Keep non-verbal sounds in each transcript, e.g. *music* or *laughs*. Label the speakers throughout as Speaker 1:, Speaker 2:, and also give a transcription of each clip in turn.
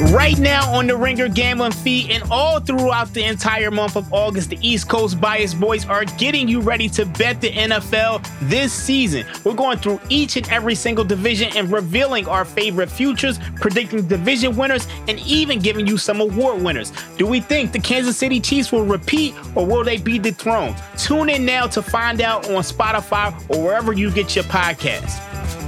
Speaker 1: Right now on the Ringer Gambling Feed and all throughout the entire month of August, the East Coast Bias Boys are getting you ready to bet the NFL this season. We're going through each and every single division and revealing our favorite futures, predicting division winners, and even giving you some award winners. Do we think the Kansas City Chiefs will repeat or will they be dethroned? Tune in now to find out on Spotify or wherever you get your podcasts.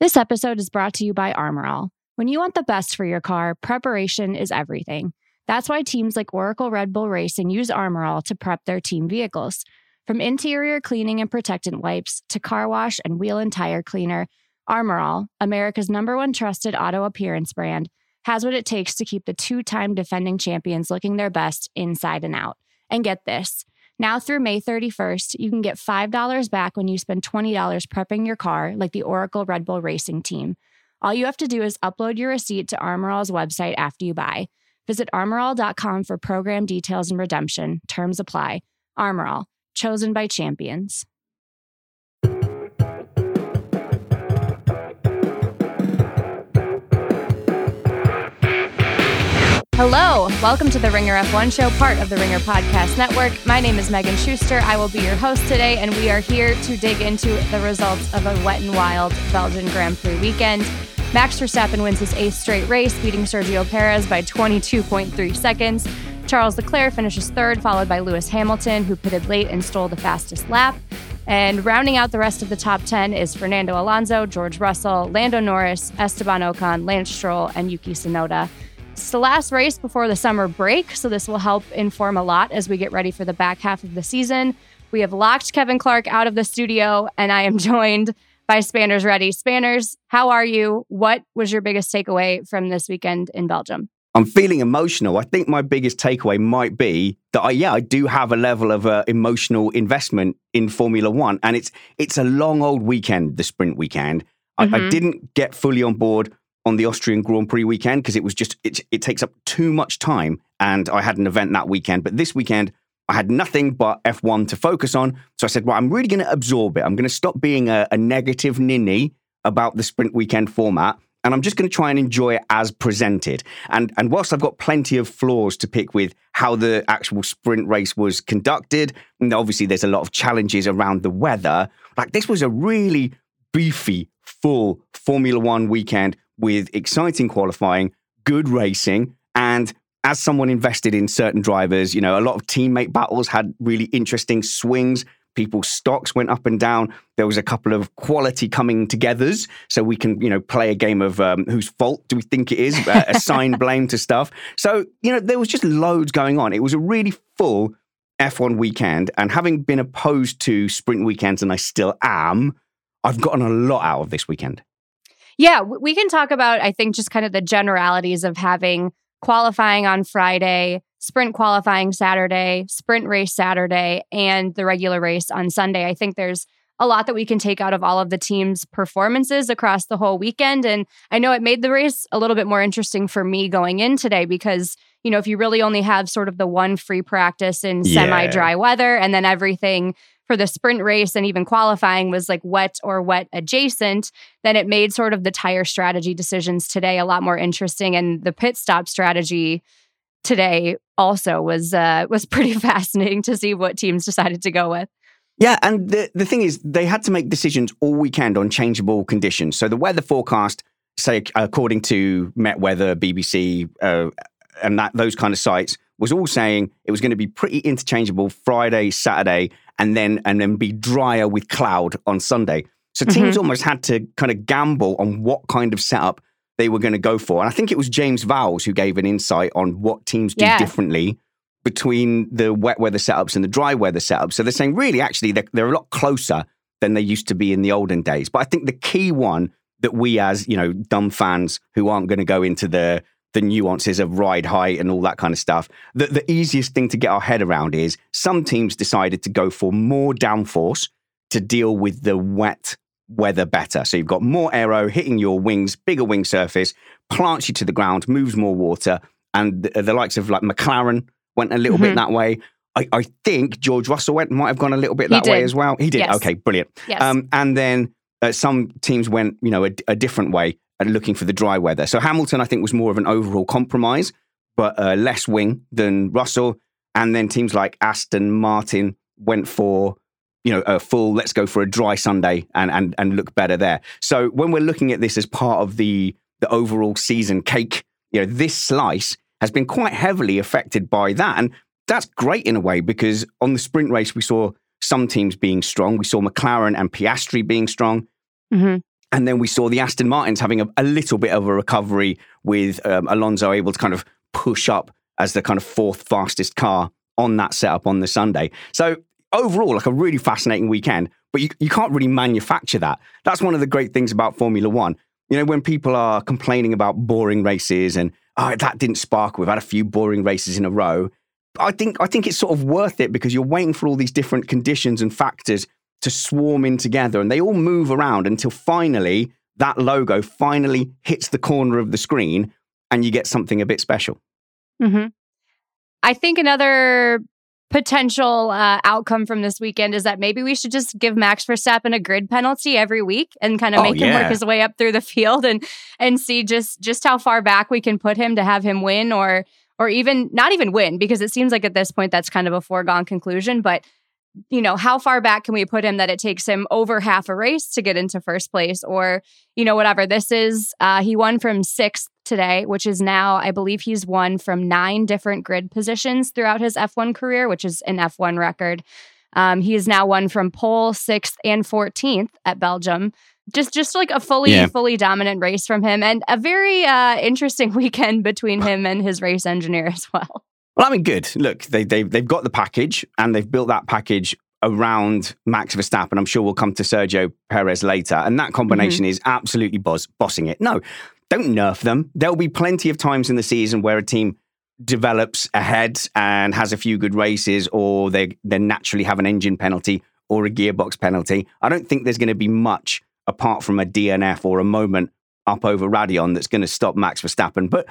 Speaker 2: This episode is brought to you by Armor All. When you want the best for your car, preparation is everything. That's why teams like Oracle Red Bull Racing use Armor All to prep their team vehicles. From interior cleaning and protectant wipes to car wash and wheel and tire cleaner, Armorall, America's number one trusted auto appearance brand, has what it takes to keep the two time defending champions looking their best inside and out. And get this now through May 31st, you can get $5 back when you spend $20 prepping your car, like the Oracle Red Bull Racing team. All you have to do is upload your receipt to Armor All's website after you buy. Visit armorall.com for program details and redemption. Terms apply. Armorall, chosen by champions. Hello, welcome to the Ringer F1 show, part of the Ringer Podcast Network. My name is Megan Schuster. I will be your host today, and we are here to dig into the results of a wet and wild Belgian Grand Prix weekend. Max Verstappen wins his eighth straight race, beating Sergio Perez by 22.3 seconds. Charles Leclerc finishes third, followed by Lewis Hamilton, who pitted late and stole the fastest lap. And rounding out the rest of the top 10 is Fernando Alonso, George Russell, Lando Norris, Esteban Ocon, Lance Stroll, and Yuki Tsunoda. It's the last race before the summer break, so this will help inform a lot as we get ready for the back half of the season. We have locked Kevin Clark out of the studio, and I am *laughs* joined by Spanners Ready. Spanners, how are you? What was your biggest takeaway from this weekend in Belgium?
Speaker 3: I'm feeling emotional. I think my biggest takeaway might be that I, yeah, I do have a level of uh, emotional investment in Formula One, and it's it's a long old weekend, the sprint weekend. Mm-hmm. I, I, mm-hmm. didn't get fully on board on the Austrian Grand Prix weekend because it was just it, it takes up too much time and I had an event that weekend. But this weekend I had nothing but F1 to focus on. So I said well I'm really going to absorb it. I'm going to stop being a, a negative ninny about the sprint weekend format and I'm just going to try and enjoy it as presented. And and whilst I've got plenty of flaws to pick with how the actual sprint race was conducted, and obviously there's a lot of challenges around the weather, like this was a really beefy, full Formula One weekend with exciting qualifying, good racing, and as someone invested in certain drivers, you know, a lot of teammate battles had really interesting swings. People's stocks went up and down. There was a couple of quality coming togethers, so we can, you know, play a game of um, whose fault do we think it is, uh, assign *laughs* blame to stuff. So, you know, there was just loads going on. It was a really full F1 weekend, and having been opposed to sprint weekends, and I still am, I've gotten a lot out of this weekend.
Speaker 2: Yeah, we can talk about, I think, just kind of the generalities of having qualifying on Friday, sprint qualifying Saturday, sprint race Saturday, and the regular race on Sunday. I think there's a lot that we can take out of all of the team's performances across the whole weekend. And I know it made the race a little bit more interesting for me going in today because, you know, if you really only have sort of the one free practice in yeah. semi dry weather and then everything for the sprint race and even qualifying was like wet or wet adjacent, then it made sort of the tire strategy decisions today a lot more interesting. And the pit stop strategy today also was uh, was pretty *laughs* fascinating to see what teams decided to go with.
Speaker 3: Yeah, and the the thing is, they had to make decisions all weekend on changeable conditions. So the weather forecast, say according to Met Weather, BBC, uh, and that those kind of sites, was all saying it was going to be pretty interchangeable Friday, Saturday, and then and then be drier with cloud on Sunday. So teams mm-hmm. almost had to kind of gamble on what kind of setup they were going to go for. And I think it was James Vowles who gave an insight on what teams do yeah. differently between the wet weather setups and the dry weather setups. So they're saying really, actually, they're, they're a lot closer than they used to be in the olden days. But I think the key one that we as you know dumb fans who aren't going to go into the the nuances of ride height and all that kind of stuff. The, the easiest thing to get our head around is some teams decided to go for more downforce to deal with the wet weather better. So you've got more aero hitting your wings, bigger wing surface, plants you to the ground, moves more water. And the, the likes of like McLaren went a little mm-hmm. bit that way. I, I, think George Russell went might have gone a little bit that way as well. He did. Yes. Okay, brilliant.
Speaker 2: Yes. Um,
Speaker 3: and then uh, some teams went, you know, a, a different way and looking for the dry weather. So Hamilton, I think, was more of an overall compromise, but uh, less wing than Russell. And then teams like Aston Martin went for you know, a full let's go for a dry Sunday and and and look better there. So when we're looking at this as part of the the overall season cake, you know, this slice has been quite heavily affected by that. And that's great in a way because on the sprint race we saw some teams being strong. We saw McLaren and Piastri being strong. Mm-hmm. And then we saw the Aston Martins having a, a little bit of a recovery with um, Alonso able to kind of push up as the kind of fourth fastest car on that setup on the Sunday. So overall, like a really fascinating weekend, but you, you can't really manufacture that. That's one of the great things about Formula One. You know, when people are complaining about boring races and, oh, that didn't spark, we've had a few boring races in a row. I think I think it's sort of worth it because you're waiting for all these different conditions and factors to swarm in together and they all move around until finally that logo finally hits the corner of the screen and you get something a bit special.
Speaker 2: Mm-hmm. I think another potential uh, outcome from this weekend is that maybe we should just give Max Verstappen a grid penalty every week and kind of oh, make yeah. him work his way up through the field and and see just just how far back we can put him to have him win or or even not even win because it seems like at this point that's kind of a foregone conclusion but you know, how far back can we put him that it takes him over half a race to get into first place or, you know, whatever. This is, uh, he won from sixth today, which is now, I believe he's won from nine different grid positions throughout his F1 career, which is an F1 record. Um, he is now won from pole, sixth, and 14th at Belgium. Just, just like a fully, yeah. fully dominant race from him, and a very uh, interesting *laughs* weekend between him and his race engineer as well.
Speaker 3: Well, I mean, good. Look, they, they, they've got the package and they've built that package around Max Verstappen. I'm sure we'll come to Sergio Perez later. And that combination mm-hmm. is absolutely boss, bossing it. No, don't nerf them. There'll be plenty of times in the season where a team develops ahead and has a few good races, or they they naturally have an engine penalty or a gearbox penalty. I don't think there's going to be much apart from a DNF or a moment up over Raidillon that's going to stop Max Verstappen. But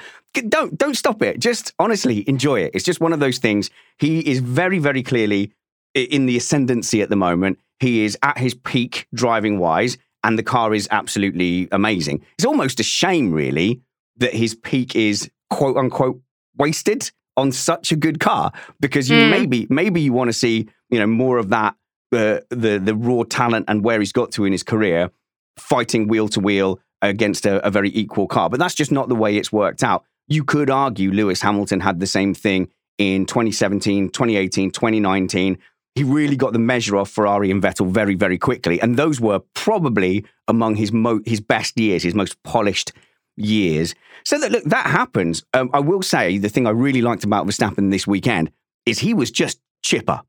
Speaker 3: don't don't stop it. Just honestly enjoy it. It's just one of those things. He is very very clearly in the ascendancy at the moment. He is at his peak driving wise, and the car is absolutely amazing. It's almost a shame, really, that his peak is quote unquote wasted on such a good car because you mm. maybe maybe you want to see you know more of that uh, the the raw talent and where he's got to in his career fighting wheel to wheel against a, a very equal car. But that's just not the way it's worked out. You could argue Lewis Hamilton had the same thing in 2017, 2018, 2019. He really got the measure of Ferrari and Vettel very, very quickly. And those were probably among his, mo- his best years, his most polished years. So that, look, that happens. Um, I will say the thing I really liked about Verstappen this weekend is he was just chipper.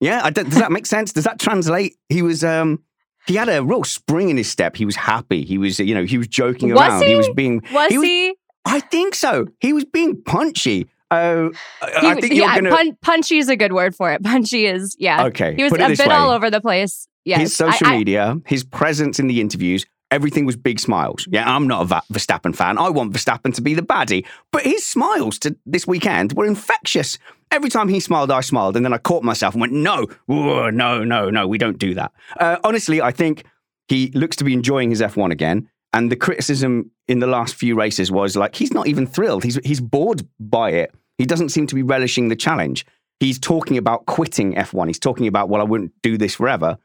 Speaker 3: Yeah, does that make *laughs* sense? Does that translate? He was um, he had a real spring in his step. He was happy. He was, you know, he was joking
Speaker 2: was
Speaker 3: around.
Speaker 2: He?
Speaker 3: he? was being.
Speaker 2: Was
Speaker 3: he? Was,
Speaker 2: he?
Speaker 3: I think so. He was being punchy. Uh, I think
Speaker 2: yeah,
Speaker 3: gonna...
Speaker 2: pun- punchy is a good word for it. *laughs* Punchy is, yeah.
Speaker 3: Okay.
Speaker 2: He was a bit
Speaker 3: way.
Speaker 2: all over the place. Yes.
Speaker 3: His social I, media, his presence in the interviews, everything was big smiles. Yeah, I'm not a Verstappen fan. I want Verstappen to be the baddie. But his smiles to this weekend were infectious. Every time he smiled, I smiled. And then I caught myself and went, no, no, no, no, we don't do that. Uh, honestly, I think he looks to be enjoying his F1 again. And the criticism in the last few races was like, he's not even thrilled. He's, he's bored by it. He doesn't seem to be relishing the challenge. He's talking about quitting F1. He's talking about, well, I wouldn't do this forever.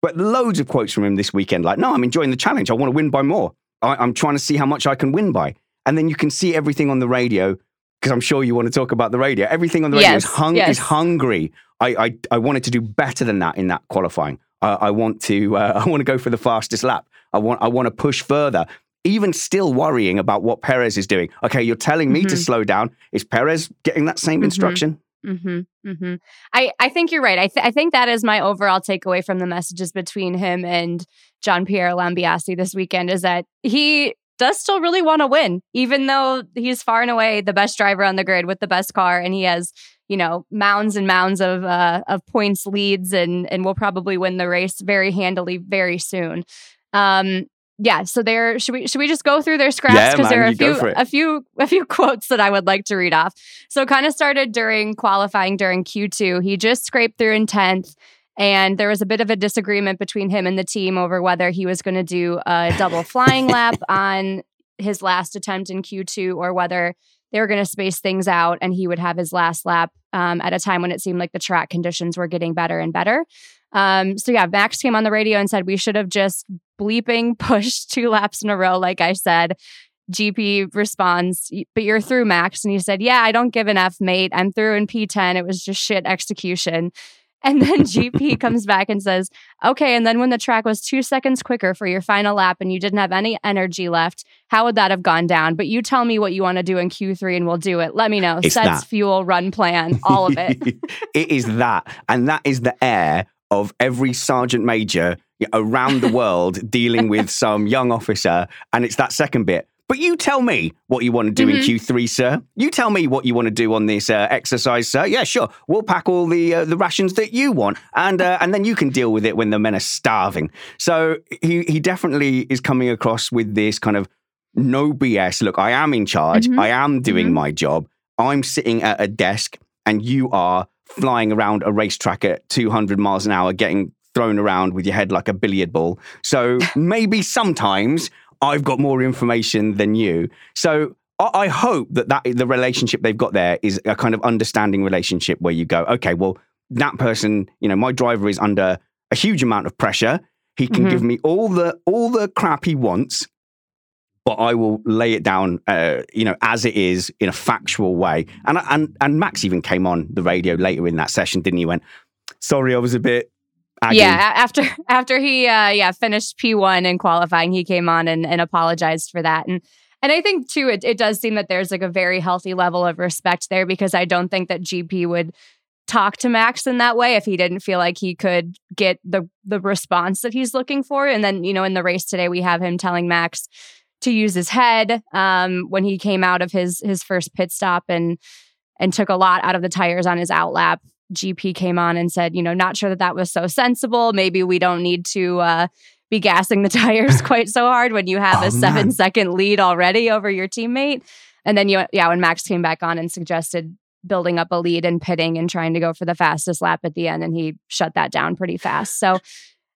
Speaker 3: But loads of quotes from him this weekend, like, no, I'm enjoying the challenge. I want to win by more. I, am trying to see how much I can win by. And then you can see everything on the radio, because I'm sure you want to talk about the radio. Everything on the radio
Speaker 2: yes,
Speaker 3: is, hung-
Speaker 2: yes.
Speaker 3: is hungry. I, I, I wanted to do better than that in that qualifying. I, I want to uh, *laughs* I want to go for the fastest lap. I want I want to push further. Even still worrying about what Perez is doing. Okay, you're telling me mm-hmm. to slow down. Is Perez getting that same mm-hmm. instruction?
Speaker 2: Mm-hmm, mm-hmm. I, I think you're right. I, th- I think that is my overall takeaway from the messages between him and Gianpiero Lambiase this weekend is that he does still really want to win, even though he's far and away the best driver on the grid with the best car, and he has you know mounds and mounds of uh, of points leads, and and will probably win the race very handily very soon. Um, yeah, so there should we should we just go through their scraps because
Speaker 3: yeah,
Speaker 2: there are a few a few a *laughs* few quotes that I would like to read off. So kind of started during qualifying during Q2. He just scraped through in 10th and there was a bit of a disagreement between him and the team over whether he was going to do a double flying *laughs* lap on his last attempt in Q2 or whether they were going to space things out and he would have his last lap um, at a time when it seemed like the track conditions were getting better and better. Um, so yeah, Max came on the radio and said we should have just bleeping *laughs* pushed two laps in a row, like I said. GP responds, but you're through, Max. And he said, Yeah, I don't give an F, mate. I'm through in P10. It was just shit execution. *laughs* And then GP comes back and says, Okay, and then when the track was two seconds quicker for your final lap and you didn't have any energy left, how would that have gone down? But you tell me what you want to do in Q3 and we'll do it. Let me know.
Speaker 3: It's
Speaker 2: Sets,
Speaker 3: that.
Speaker 2: fuel, run plan, all of it. *laughs*
Speaker 3: it is that. And that is the air of every sergeant major around the world *laughs* dealing with some young officer. And it's that second bit. But you tell me what you want to do mm-hmm. in Q3, sir. You tell me what you want to do on this uh, exercise, sir. Yeah, sure. We'll pack all the uh, the rations that you want, and uh, and then you can deal with it when the men are starving. So he he definitely is coming across with this kind of no BS. Look, I am in charge. Mm-hmm. I am doing mm-hmm. my job. I'm sitting at a desk, and you are flying around a racetrack at 200 miles an hour, getting thrown around with your head like a billiard ball. So *laughs* maybe sometimes I've got more information than you. So I hope that, that the relationship they've got there is a kind of understanding relationship where you go, okay, well, that person, you know, my driver is under a huge amount of pressure. He can mm-hmm. give me all the all the crap he wants, but I will lay it down, uh, you know, as it is in a factual way. And and and Max even came on the radio later in that session, didn't he? Went, sorry, I was a bit.
Speaker 2: Yeah, after *laughs* after he uh, yeah finished P one in qualifying, he came on and, and apologized for that. And and I think too, it, it does seem that there's like a very healthy level of respect there because I don't think that GP would talk to Max in that way if he didn't feel like he could get the the response that he's looking for. And then you know in the race today, we have him telling Max to use his head um, when he came out of his his first pit stop and and took a lot out of the tires on his outlap GP came on and said, you know, not sure that that was so sensible. Maybe we don't need to uh, be gassing the *laughs* tires quite so hard when you have oh, a seven man. second lead already over your teammate. And then you, yeah, when Max came back on and suggested building up a lead and pitting and trying to go for the fastest lap at the end, and he shut that down pretty fast. So.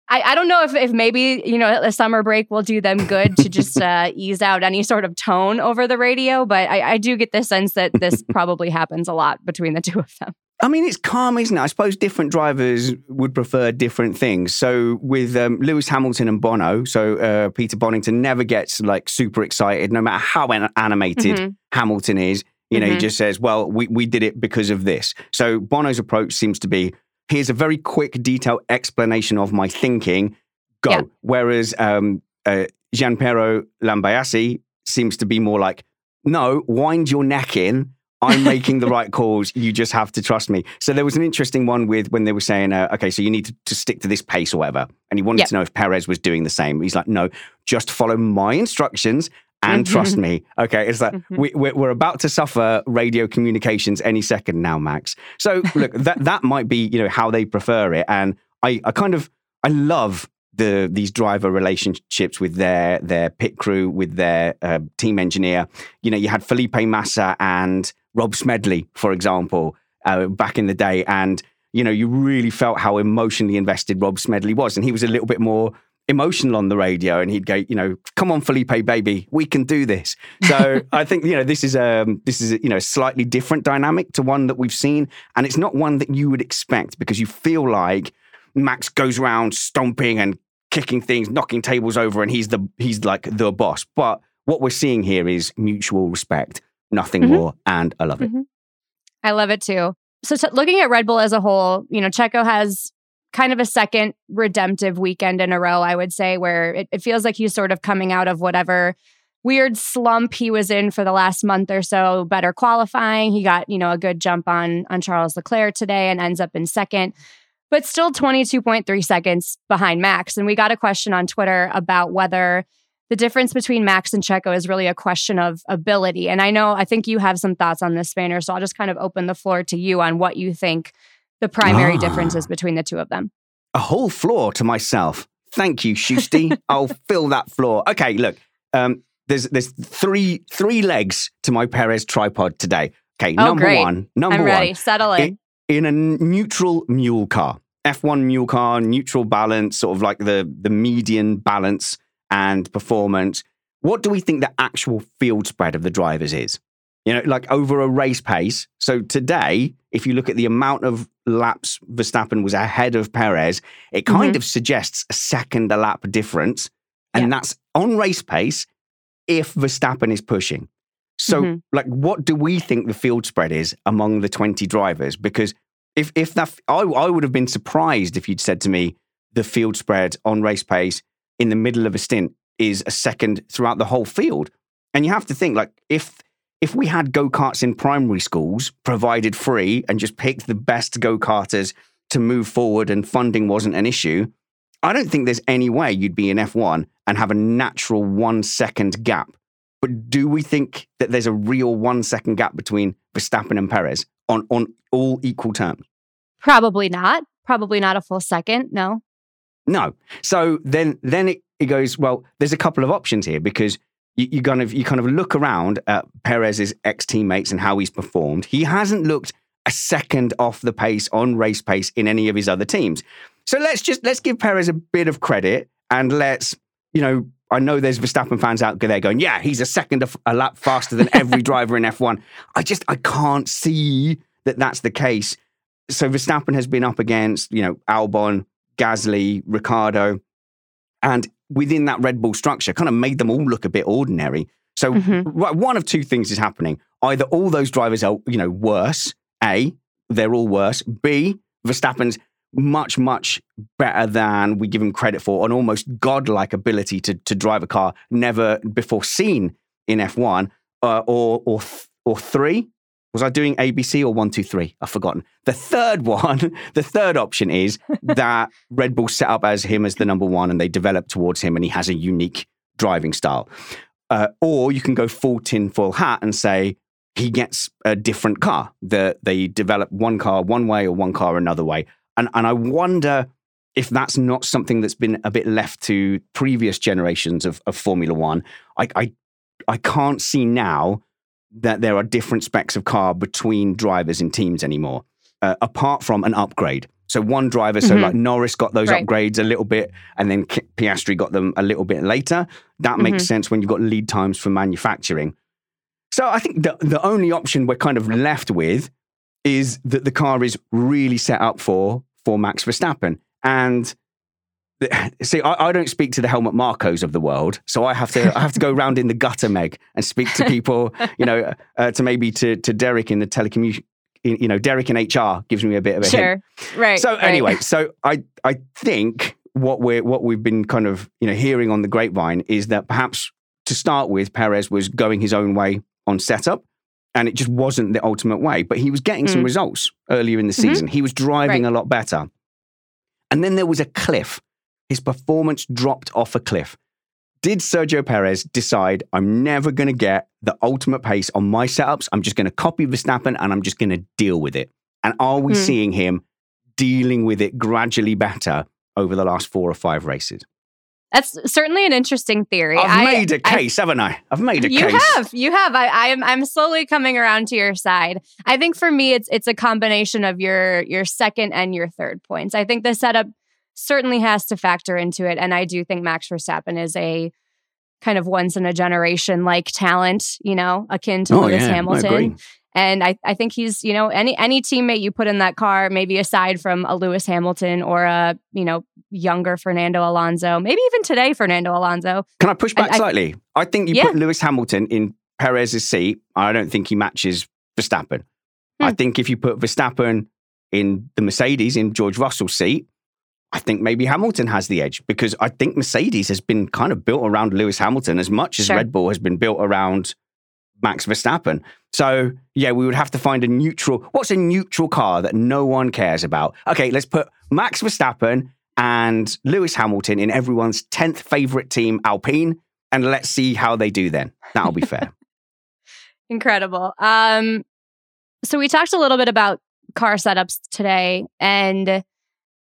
Speaker 2: I, I don't know if, if maybe, you know, a summer break will do them good to just *laughs* uh, ease out any sort of tone over the radio. But I, I do get the sense that this *laughs* probably happens a lot between the two of them.
Speaker 3: I mean, it's calm, isn't it? I suppose different drivers would prefer different things. So with um, Lewis Hamilton and Bono, so uh, Peter Bonnington never gets like super excited, no matter how animated mm-hmm. Hamilton is. You know, mm-hmm. he just says, "Well, we we did it because of this." So Bono's approach seems to be, "Here's a very quick, detailed explanation of my thinking. Go." Yeah. Whereas um, uh, Gianpiero Lambiase seems to be more like, "No, wind your neck in." I'm *laughs* making the right calls. You just have to trust me. So there was an interesting one with when they were saying, uh, okay, so you need to, to, stick to this pace or whatever. And he wanted yep. to know if Perez was doing the same. He's like, no, just follow my instructions and trust *laughs* me. Okay, it's like mm-hmm. we, we're, we're about to suffer radio communications any second now, Max. So look, that that might be you know how they prefer it, and I I kind of I love the these driver relationships with their their pit crew, with their uh, team engineer. You know, you had Felipe Massa and Rob Smedley, for example, uh, back in the day, and you know, you really felt how emotionally invested Rob Smedley was, and he was a little bit more emotional on the radio and he'd go you know come on felipe baby we can do this so *laughs* i think you know this is um this is you know slightly different dynamic to one that we've seen and it's not one that you would expect because you feel like Max goes around stomping and kicking things, knocking tables over, and he's the he's like the boss. But what we're seeing here is mutual respect, nothing mm-hmm. more, and I love it. Mm-hmm.
Speaker 2: I love it too. So t- looking at Red Bull as a whole, you know, Checo has kind of a second redemptive weekend in a row, I would say, where it, it feels like he's sort of coming out of whatever weird slump he was in for the last month or so better qualifying he got you know a good jump on on charles leclerc today and ends up in second but still 22.3 seconds behind Max. And we got a question on Twitter about whether the difference between Max and Checo is really a question of ability. And I know, I think you have some thoughts on this, Spanner. So I'll just kind of open the floor to you on what you think the primary ah. difference is between the two of them.
Speaker 3: A whole floor to myself. Thank you, Shusty. *laughs* I'll fill that floor. Okay, look. Um, there's there's three three legs to my Perez tripod today. Okay,
Speaker 2: oh,
Speaker 3: number
Speaker 2: great.
Speaker 3: one. Number
Speaker 2: I'm ready.
Speaker 3: one.
Speaker 2: Settle in.
Speaker 3: in. In a neutral mule car. F1 mule car, neutral balance, sort of like the the median balance and performance. What do we think the actual field spread of the drivers is? You know, like over a race pace. So today, if you look at the amount of laps Verstappen was ahead of Perez, it kind mm-hmm. of suggests a second a lap difference. And yeah. that's on race pace if Verstappen is pushing. So, mm-hmm. like, what do we think the field spread is among the 20 drivers? Because if, if that, I, I would have been surprised if you'd said to me the field spread on race pace in the middle of a stint is a second throughout the whole field. And you have to think like if if we had go-karts in primary schools provided free and just picked the best go-karters to move forward and funding wasn't an issue, I don't think there's any way you'd be in F1 and have a natural 1 second gap. But do we think that there's a real 1 second gap between Verstappen and Perez on on all equal terms?
Speaker 2: Probably not. Probably not a full second. No.
Speaker 3: No. So then then it, it goes, well, there's a couple of options here because you, you kind of you kind of look around at Perez's ex teammates and how he's performed. He hasn't looked a second off the pace on race pace in any of his other teams. So let's just let's give Perez a bit of credit and let's, you know, I know there's Verstappen fans out there going, yeah, he's a second a lap faster than every *laughs* driver in F1. I just I can't see that that's the case. So Verstappen has been up against, you know, Albon, Gasly, Ricciardo, and within that Red Bull structure, kind of made them all look a bit ordinary. So mm-hmm. one of two things is happening: either all those drivers are, you know, worse. A, they're all worse. B, Verstappen's much, much better than we give him credit for, an almost godlike ability to to drive a car never before seen in F1. Uh, or or or three, was I doing ABC or one, two, three? I've forgotten. The third *laughs* one, the third option is *laughs* that Red Bull set up as him as the number one and they develop towards him and he has a unique driving style. Uh, or you can go full tin, full hat and say he gets a different car. That they develop one car one way or one car another way. And, and I wonder if that's not something that's been a bit left to previous generations of, of Formula One. I, I, I can't see now that there are different specs of car between drivers and teams anymore, uh, apart from an upgrade. So one driver, mm-hmm. so like Norris got those right. upgrades a little bit, and then Piastri got them a little bit later. That mm-hmm. makes sense when you've got lead times for manufacturing. So I think the the only option we're kind of left with is that the car is really set up for for Max Verstappen, and *laughs* see, I, I, don't speak to the Helmut Markos of the world, so I have to I have to go around in the gutter, Meg, and speak to people, you know, *laughs* uh, to maybe to to Derek in the telecommunication. You know, Derek in HR gives me a bit of a
Speaker 2: sure,
Speaker 3: hint.
Speaker 2: right.
Speaker 3: So
Speaker 2: right.
Speaker 3: anyway, so I I think what we're what we've been kind of you know hearing on the grapevine is that perhaps to start with, Perez was going his own way on setup, and it just wasn't the ultimate way. But he was getting mm. some results earlier in the mm-hmm. season. Mm-hmm. He was driving right. a lot better, and then there was a cliff his performance dropped off a cliff. Did Sergio Perez decide, I'm never going to get the ultimate pace on my setups? I'm just going to copy Verstappen and I'm just going to deal with it. And are we hmm. seeing him dealing with it gradually better over the last four or five races?
Speaker 2: That's certainly an interesting theory.
Speaker 3: I've I, made a case, I, haven't I? I've made a
Speaker 2: you
Speaker 3: case.
Speaker 2: You have, you have. I, am, I'm slowly coming around to your side. I think for me, it's it's a combination of your your second and your third points. I think the setup certainly has to factor into it. And I do think Max Verstappen is a kind of once in a generation like talent, you know, akin to oh, Lewis yeah, Hamilton. And I, I think he's, you know, any any teammate you put in that car, maybe aside from a Lewis Hamilton or a, you know, younger Fernando Alonso, maybe even today Fernando Alonso.
Speaker 3: Can I push back I, slightly? I, I think you yeah. put Lewis Hamilton in Perez's seat. I don't think he matches Verstappen. Hmm. I think if you put Verstappen in the Mercedes in George Russell's seat, I think maybe Hamilton has the edge because I think Mercedes has been kind of built around Lewis Hamilton as much as sure. Red Bull has been built around Max Verstappen. So, yeah, we would have to find a neutral. What's a neutral car that no one cares about? Okay, let's put Max Verstappen and Lewis Hamilton in everyone's 10th favorite team, Alpine, and let's see how they do then. That'll be fair. *laughs*
Speaker 2: Incredible. Um, so we talked a little bit about car setups today, and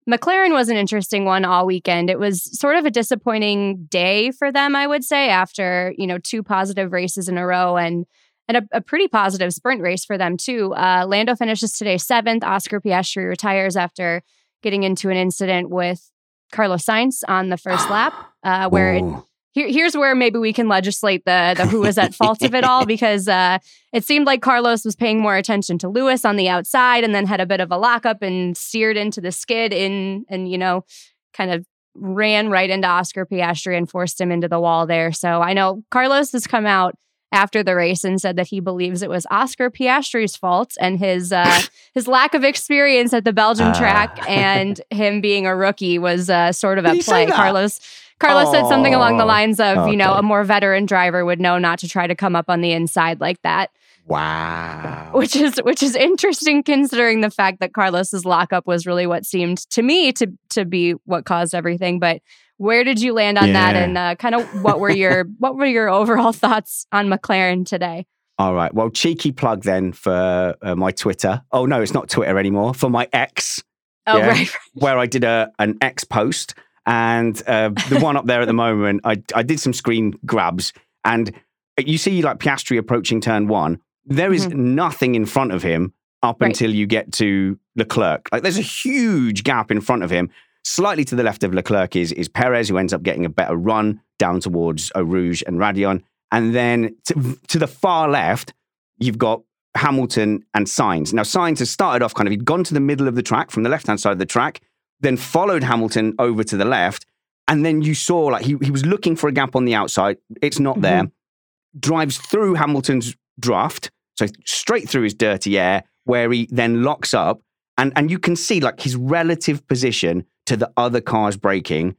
Speaker 2: McLaren was an interesting one all weekend. It was sort of a disappointing day for them, I would say, after you know two positive races in a row and and a, a pretty positive sprint race for them too. Uh, Lando finishes today seventh. Oscar Piastri retires after getting into an incident with Carlos Sainz on the first lap, uh, where it, here, here's where maybe we can legislate the the who was at fault of it all *laughs* because uh, it seemed like Carlos was paying more attention to Lewis on the outside and then had a bit of a lockup and steered into the skid in and you know kind of ran right into Oscar Piastri and forced him into the wall there. So I know Carlos has come out after the race and said that he believes it was Oscar Piastri's fault and his uh, *laughs* his lack of experience at the Belgium uh. track and him being a rookie was uh, sort of at play. Carlos Carlos said something along the lines of, okay. you know, a more veteran driver would know not to try to come up on the inside like that.
Speaker 3: Wow.
Speaker 2: Which is which is interesting considering the fact that Carlos's lockup was really what seemed to me to to be what caused everything. But where did you land on yeah. that and uh, kind of what were your *laughs* what were your overall thoughts on McLaren today?
Speaker 3: All right. Well, cheeky plug then for uh, my Twitter. Oh no, it's not Twitter anymore. For my X.
Speaker 2: Oh yeah, right.
Speaker 3: Where I did a an X post and uh, the one up there at the moment, I, I did some screen grabs, and you see like Piastri approaching turn one. There is mm-hmm. nothing in front of him up right. until you get to Leclerc. Like there's a huge gap in front of him. Slightly to the left of Leclerc is, is Perez, who ends up getting a better run down towards Eau Rouge and Raidillon. And then to, to the far left, you've got Hamilton and Sainz. Now, Sainz has started off kind of, he'd gone to the middle of the track from the left hand side of the track then followed Hamilton over to the left. And then you saw like he, he was looking for a gap on the outside. It's not there. Mm-hmm. Drives through Hamilton's draft, so straight through his dirty air, where he then locks up. And, and you can see like his relative position to the other cars braking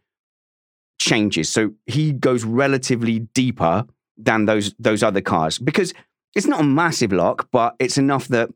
Speaker 3: changes. So he goes relatively deeper than those those other cars because it's not a massive lock, but it's enough that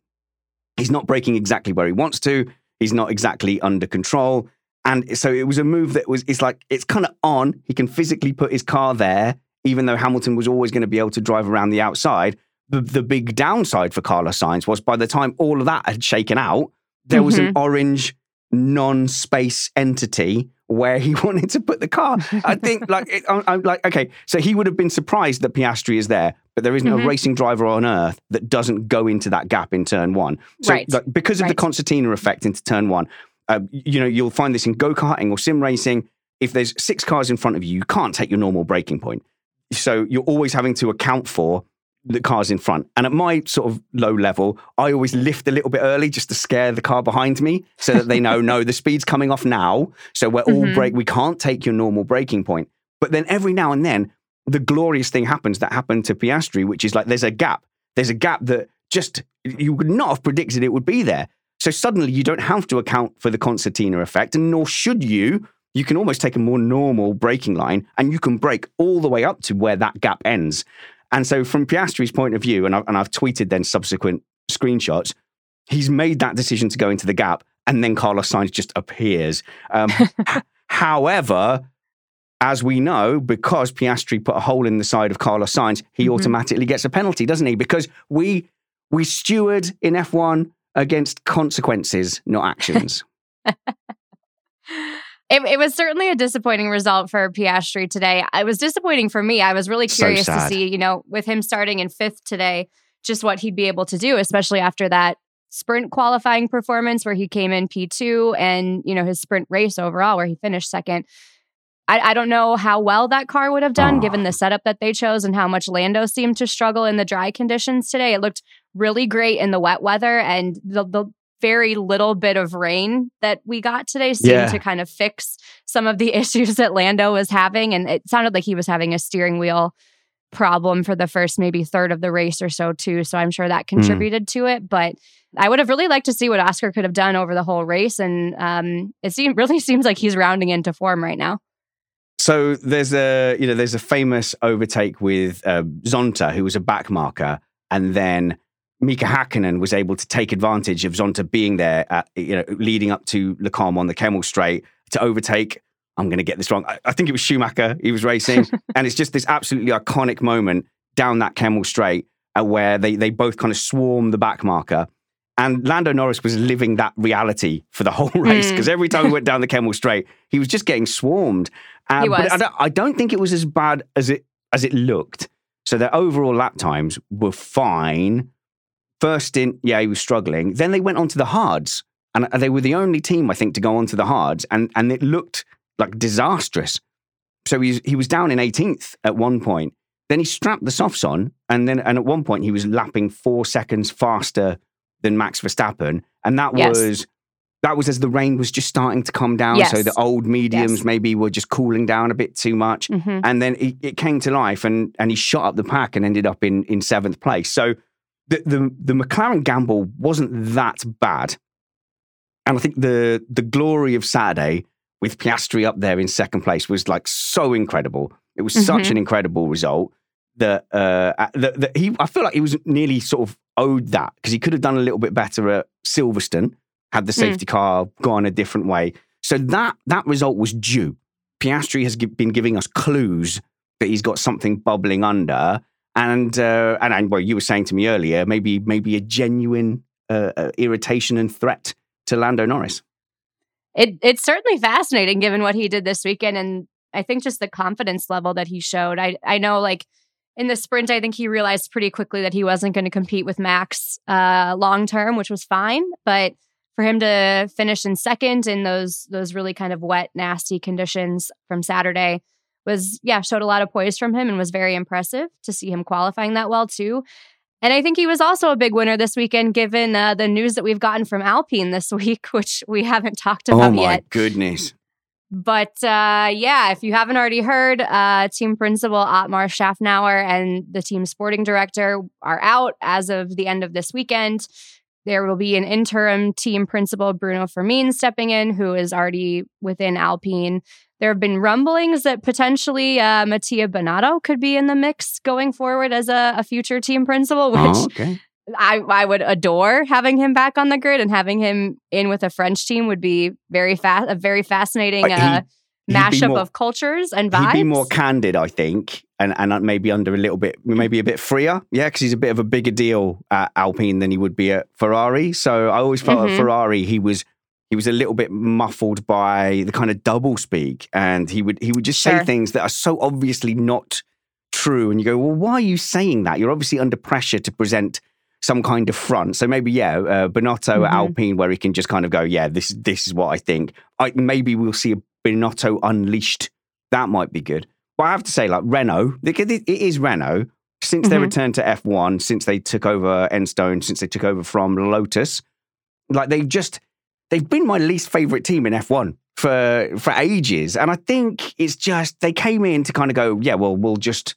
Speaker 3: he's not braking exactly where he wants to. He's not exactly under control. And so it was a move that was, it's like, it's kind of on. He can physically put his car there, even though Hamilton was always going to be able to drive around the outside. The, the big downside for Carlos Sainz was by the time all of that had shaken out, there mm-hmm. was an mm-hmm. orange non space entity where he *laughs* wanted to put the car. I *laughs* think, like, it, I'm, I'm, like, okay, so he would have been surprised that Piastri is there, but there isn't mm-hmm. a racing driver on earth that doesn't go into that gap in turn one. So, right. like, because of right. the concertina effect into turn one, uh, you know, you'll find this in go karting or sim racing. If there's six cars in front of you, you can't take your normal braking point. So you're always having to account for the cars in front. And at my sort of low level, I always lift a little bit early just to scare the car behind me so that they know, *laughs* no, the speed's coming off now. So we're all mm-hmm. brake. We can't take your normal braking point. But then every now and then, the glorious thing happens that happened to Piastri, which is like there's a gap. There's a gap that just you would not have predicted it would be there. So suddenly you don't have to account for the concertina effect, and nor should you. You can almost take a more normal braking line and you can brake all the way up to where that gap ends. And so, from Piastri's point of view, and, I, and I've tweeted then subsequent screenshots, he's made that decision to go into the gap, and then Carlos Sainz just appears. Um, *laughs* however, as we know, because Piastri put a hole in the side of Carlos Sainz, he mm-hmm. automatically gets a penalty, doesn't he? Because we we steward in F1 against consequences, not actions. *laughs*
Speaker 2: It, it, was certainly a disappointing result for Piastri today. It was disappointing for me. I was really curious so to see, you know, with him starting in fifth today, just what he'd be able to do, especially after that sprint qualifying performance where he came in P2 and, you know, his sprint race overall where he finished second. I, I don't know how well that car would have done oh. given the setup that they chose and how much Lando seemed to struggle in the dry conditions today. It looked really great in the wet weather and the, the very little bit of rain that we got today seemed yeah. to kind of fix some of the *laughs* issues that Lando was having. And it sounded like he was having a steering wheel problem for the first maybe third of the race or so, too. So I'm sure that hmm. contributed mm. to it. But I would have really liked to see what Oscar could have done over the whole race. And um, it seem, *laughs* really seems like he's rounding into form right now.
Speaker 3: So there's a you know there's a famous overtake with uh, Zonta who was a back marker and then Mika Hakkinen was able to take advantage of Zonta being there, at, you know, leading up to Les Combes on the Kemmel Straight to overtake I'm going to get this wrong. I, I, think it was Schumacher he was racing, *laughs* and it's just this absolutely iconic moment down that Kemmel Straight uh, where they they both kind of swarm the back marker. And Lando Norris was living that reality for the whole *laughs* race because mm. every time he went down the Kemmel Straight, he was just getting swarmed.
Speaker 2: Um, he was.
Speaker 3: But I don't, I don't think it was as bad as it as it looked. So their overall lap times were fine. First in, yeah, he was struggling. Then they went on to the hards, and they were the only team I think to go on to the hards, and and it looked like disastrous. So he he was down in 18th at one point. Then he strapped the softs on, and then and at one point he was lapping four seconds faster than Max Verstappen, and that yes. was that was as the rain was just starting to come down. Yes. So the old mediums yes. maybe were just cooling down a bit too much, mm-hmm. and then it, it, came to life, and and he shot up the pack and ended up in in seventh place. So the the, the McLaren gamble wasn't that bad, and I think the the glory of Saturday with Piastri up there in second place was like so incredible. It was mm-hmm. such an incredible result that uh, that, that he I feel like he was nearly sort of owed that because he could have done a little bit better at Silverstone had the hmm. safety mm. car gone a different way. So that that result was due. Piastri has been giving us clues that he's got something bubbling under, and uh, and, and well, you were saying to me earlier, maybe maybe a genuine uh, uh, irritation and threat to Lando Norris.
Speaker 2: It it's certainly fascinating given what he did this weekend, and I think just the confidence level that he showed. I I know like in the sprint, I think he realized pretty quickly that he wasn't going to compete with Max uh, long term, which was fine. But for him to finish in second in those those really kind of wet, nasty conditions from Saturday was yeah showed a lot of poise from him and was very impressive to see him qualifying that well too. And I think he was also a big winner this weekend, given uh, the news that we've gotten from Alpine this *laughs* week, which we haven't talked about yet. Oh my
Speaker 3: yet. goodness!
Speaker 2: But uh, yeah, if you haven't already heard, uh, team principal Otmar Szafnauer and the team sporting director are out as of the end of this weekend. There will be an interim team principal, Bruno Famin, stepping in, who is already within Alpine. There have been rumblings that potentially uh, Mattia Binotto could be in the mix going forward as a, a future team principal, which oh, okay. I, I would adore having him back on the grid and having him in with a French team would be very fast, a very fascinating uh, he, mashup more, of cultures and vibes.
Speaker 3: He'd be more candid, I think, and and maybe under a little bit, maybe a bit freer. Yeah, because he's a bit of a bigger deal at Alpine than he would be at Ferrari. So I always felt mm-hmm. at Ferrari he was he was a little bit muffled by the kind of double speak, and he would he would just sure. say things that are so obviously not true, and you go, well, why are you saying that? You're obviously under pressure to present some kind of front. So maybe yeah, uh, Binotto mm-hmm. Alpine, where he can just kind of go, yeah, this this is what I think. I, maybe we'll see a Binotto unleashed. That might be good. But I have to say, like Renault, it is Renault. Since mm-hmm. they returned to F1, since they took over Enstone, since they took over from Lotus, like they've just they've been my least favorite team in F1 for for ages. And I think it's just they came in to kind of go, yeah, well, we'll just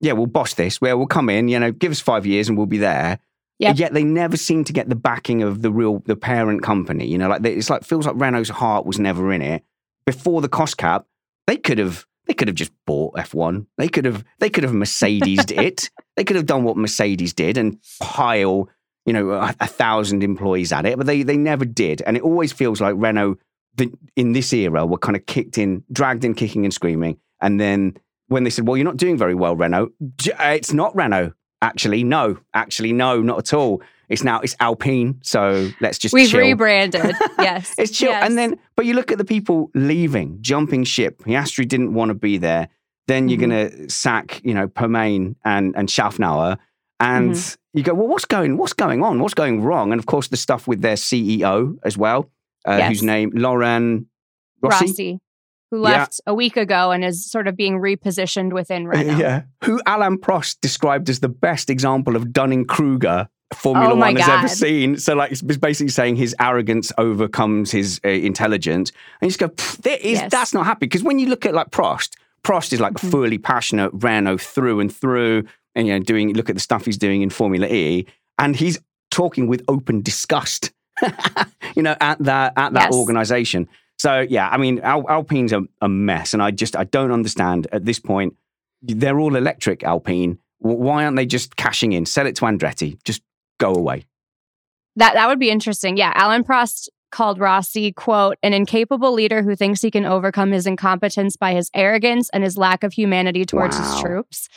Speaker 3: yeah, we'll boss this. Where we'll come in, you know, give us five years and we'll be there. Yep. Yet they never seem to get the backing of the real the parent company. You know, like they, it's like feels like Renault's heart was never in it. Before the cost cap, they could have they could have just bought F1. They could have they could have Mercedes *laughs* it. They could have done what Mercedes did and pile, you know, a, a, thousand employees at it, but they they never did. And it always feels like Renault the, in this era were kind of kicked in, dragged in kicking and screaming. And then when they said, "Well, you're not doing very well, Renault," uh, it's not Renault. Actually, no. Actually, no, not at all. It's now it's Alpine, so let's just
Speaker 2: we've
Speaker 3: chill.
Speaker 2: rebranded. *laughs* Yes,
Speaker 3: it's chill.
Speaker 2: Yes.
Speaker 3: And then, but you look at the people leaving, jumping ship. Piastri didn't want to be there. Then you're mm-hmm. going to sack, you know, Permane and and Szafnauer, and mm-hmm. you go, well, what's going what's going on? What's going wrong? And of course, the stuff with their CEO as well, uh, yes. whose name Laurent Rossi.
Speaker 2: Rossi who left yeah. a week ago and is sort of being repositioned within Renault. *laughs*
Speaker 3: Yeah. Who Alain Prost described as the best example of Dunning Kruger Formula oh One has ever seen. So, like, it's basically saying his arrogance overcomes his uh, intelligence. And you just go, is, yes. that's not happy. Because when you look at like Prost, Prost is like mm-hmm. fully passionate Renault through and through. And, you know, doing, look at the stuff he's doing in Formula E. And he's talking with open disgust, *laughs* you know, at that, at that yes. organization. So yeah, I mean, Al- Alpine's a, a mess, and I just I don't understand at this point. They're all electric Alpine. Why aren't they just cashing in? Sell it to Andretti. Just go away.
Speaker 2: That that would be interesting. Yeah, Alain Prost called Rossi, quote, an incapable leader who thinks he can overcome his incompetence by his arrogance and his lack of humanity towards wow. his troops.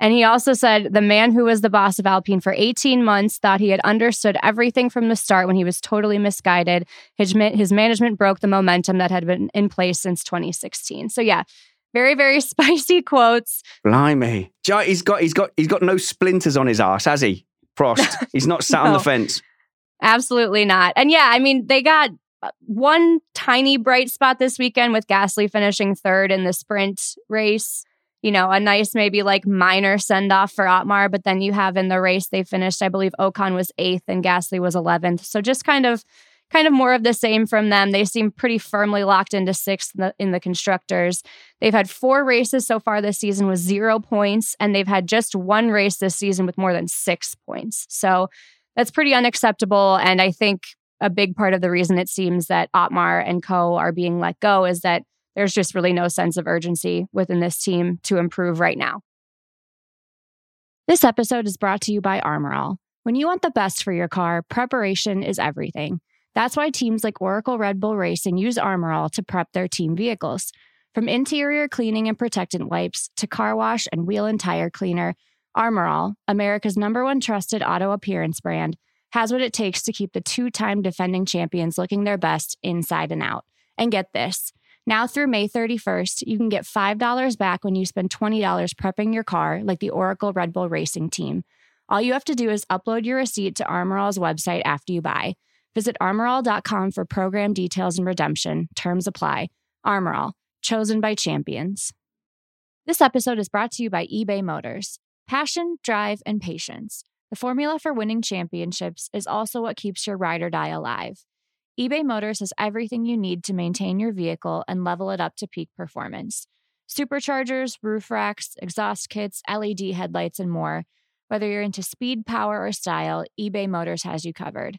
Speaker 2: And he also said the man who was the boss of Alpine for 18 months thought he had understood everything from the start when he was totally misguided. His, his management broke the momentum that had been in place since 2016. So, yeah, very, very *laughs* spicy quotes.
Speaker 3: Blimey. He's got, he's, got, he's got no splinters on his ass, has he? Prost. *laughs* He's not sat no, on the fence.
Speaker 2: Absolutely not. And yeah, I mean, they got uh, one tiny bright spot this weekend with Gasly finishing third in the sprint race you know, a nice maybe like minor send off for Otmar. But then you have in the race they finished, I believe Ocon was eighth and Gasly was eleventh. So just kind of kind of more of the same from them. They seem pretty firmly locked into sixth in the, in the, constructors. They've had four races so far this season with zero points, and they've had just one race this season with more than six points. So that's pretty unacceptable. And I think a big part of the reason it seems that Otmar and co are being let go is that there's just really no sense of urgency within this team to improve right now.
Speaker 4: This episode is brought to you by Armor All. When you want the best for your car, preparation is everything. That's why teams like Oracle Red Bull Racing use Armor All to prep their team vehicles. From interior cleaning and protectant wipes to car wash and wheel and tire cleaner, Armor All, America's number one trusted auto appearance brand, has what it takes to keep the two time defending champions looking their best inside and out. And get this now through May 31st, you can get $5 back when you spend $20 prepping your car, like the Oracle Red Bull Racing team. All you have to do is upload your receipt to Armor All's website after you buy. Visit armorall.com for program details and redemption. Terms apply. Armor All, chosen by champions. This episode is brought to you by eBay Motors. Passion, drive, and patience. The formula for winning championships is also what keeps your ride or die alive eBay Motors has everything you need to maintain your vehicle and level it up to peak performance superchargers, roof racks, exhaust kits, LED headlights, and more. Whether you're into speed, power, or style, eBay Motors has you covered.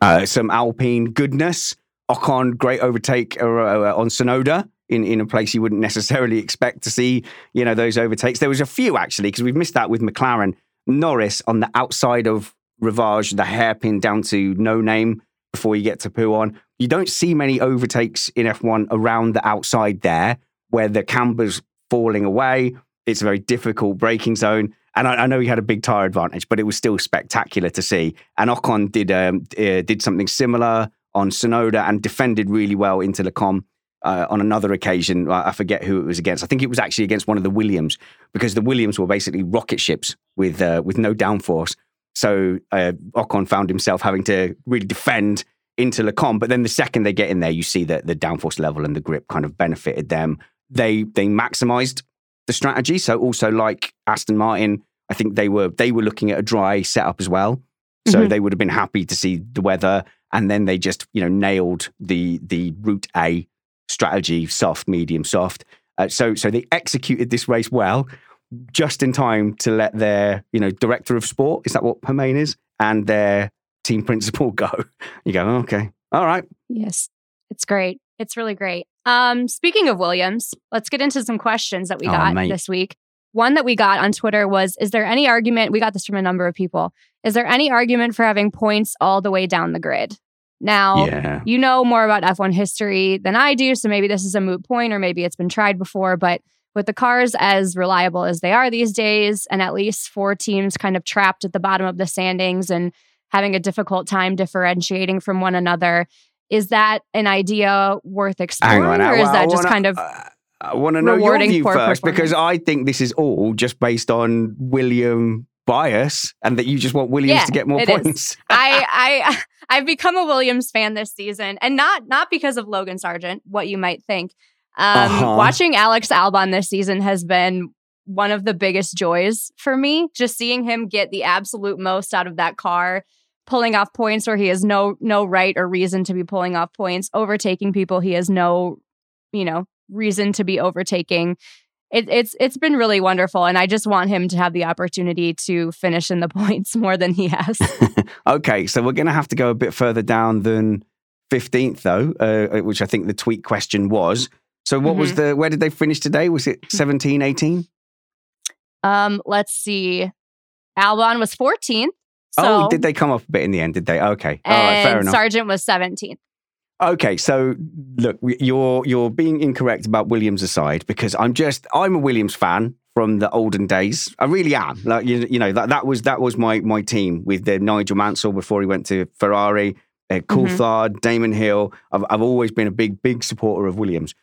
Speaker 3: Uh, some Alpine goodness. Ocon, great overtake uh, uh, on Tsunoda in, in a place you wouldn't necessarily *laughs* expect to see, you know, those overtakes. There was a few actually, because we've missed that with McLaren. Norris on the outside of Rivage, the hairpin down to no name before you get to Pouhon. You don't see many overtakes in F1 around the outside there where the camber's falling away. It's a very difficult braking zone. And I, I, know he had a big tire advantage, but it was still spectacular to see. And Ocon did um, uh, did something similar on Tsunoda and defended really well into Le uh, on another occasion. I forget who it was against. I think it was actually against one of the Williams because the Williams were basically rocket ships with uh, with no downforce. So uh, Ocon found himself having to really defend into Le But then the second they get in there, you see that the downforce level and the grip kind of benefited them. They they maximized the strategy. So also like Aston Martin, I think they were they were looking at a dry setup as well. So mm-hmm. they would have been happy to see the weather, and then they just you know nailed the the route A strategy, soft, medium, soft. Uh, so so they executed this race well, just in time to let their you know director of sport is that what Permane is, and their team principal *laughs* go. You go okay, all right.
Speaker 2: Yes, it's great. It's really great. Um, speaking of Williams, let's get into some questions that we oh, got mate. this week. One that we got on Twitter was Is there any argument? We got this from a number of people. Is there any argument for having points all the way down the grid? Now, yeah. you know more about F1 history than I do, so maybe this is a moot point or maybe it's been tried before. But with the cars as reliable as they are these days, and at least four teams kind of trapped at the bottom of the standings and having a difficult time differentiating from one another. Is that an idea worth exploring, or is that just
Speaker 3: wanna,
Speaker 2: kind of?
Speaker 3: Uh, I want to know your view first because I think this is all just based on William bias and that you just want Williams
Speaker 2: yeah,
Speaker 3: to get more points. *laughs*
Speaker 2: I I *laughs* I've become a Williams fan this season, and not not because of Logan Sargent, what you might think. Um, uh-huh. Watching Alex Albon this season has been one of the biggest joys for me. Just seeing him get the absolute most out of that car, pulling off points where he has no no right or reason to be pulling off points, overtaking people he has no, you know, reason to be overtaking. It, it's it's been really wonderful, and I just want him to have the opportunity to finish in the *laughs* points more than he has. *laughs*
Speaker 3: okay, so we're going to have to go a bit further down than fifteenth, though, uh, which I think the tweet question was. So, what mm-hmm. was the? Where did they finish today? Was it 17, 18?
Speaker 2: Um, let's see. Albon was 14th. So,
Speaker 3: oh, did they come up a bit in the end? Did they? Okay,
Speaker 2: all right, fair enough. Sargent was 17th.
Speaker 3: Okay, so look, you're you're being incorrect about Williams aside because I'm just I'm a Williams fan from the olden days. I really am. Like you, you know that that was that was my my team with the Nigel Mansell before he went to Ferrari, uh, Coulthard, mm-hmm. Damon Hill. I've I've always been a big big supporter of Williams.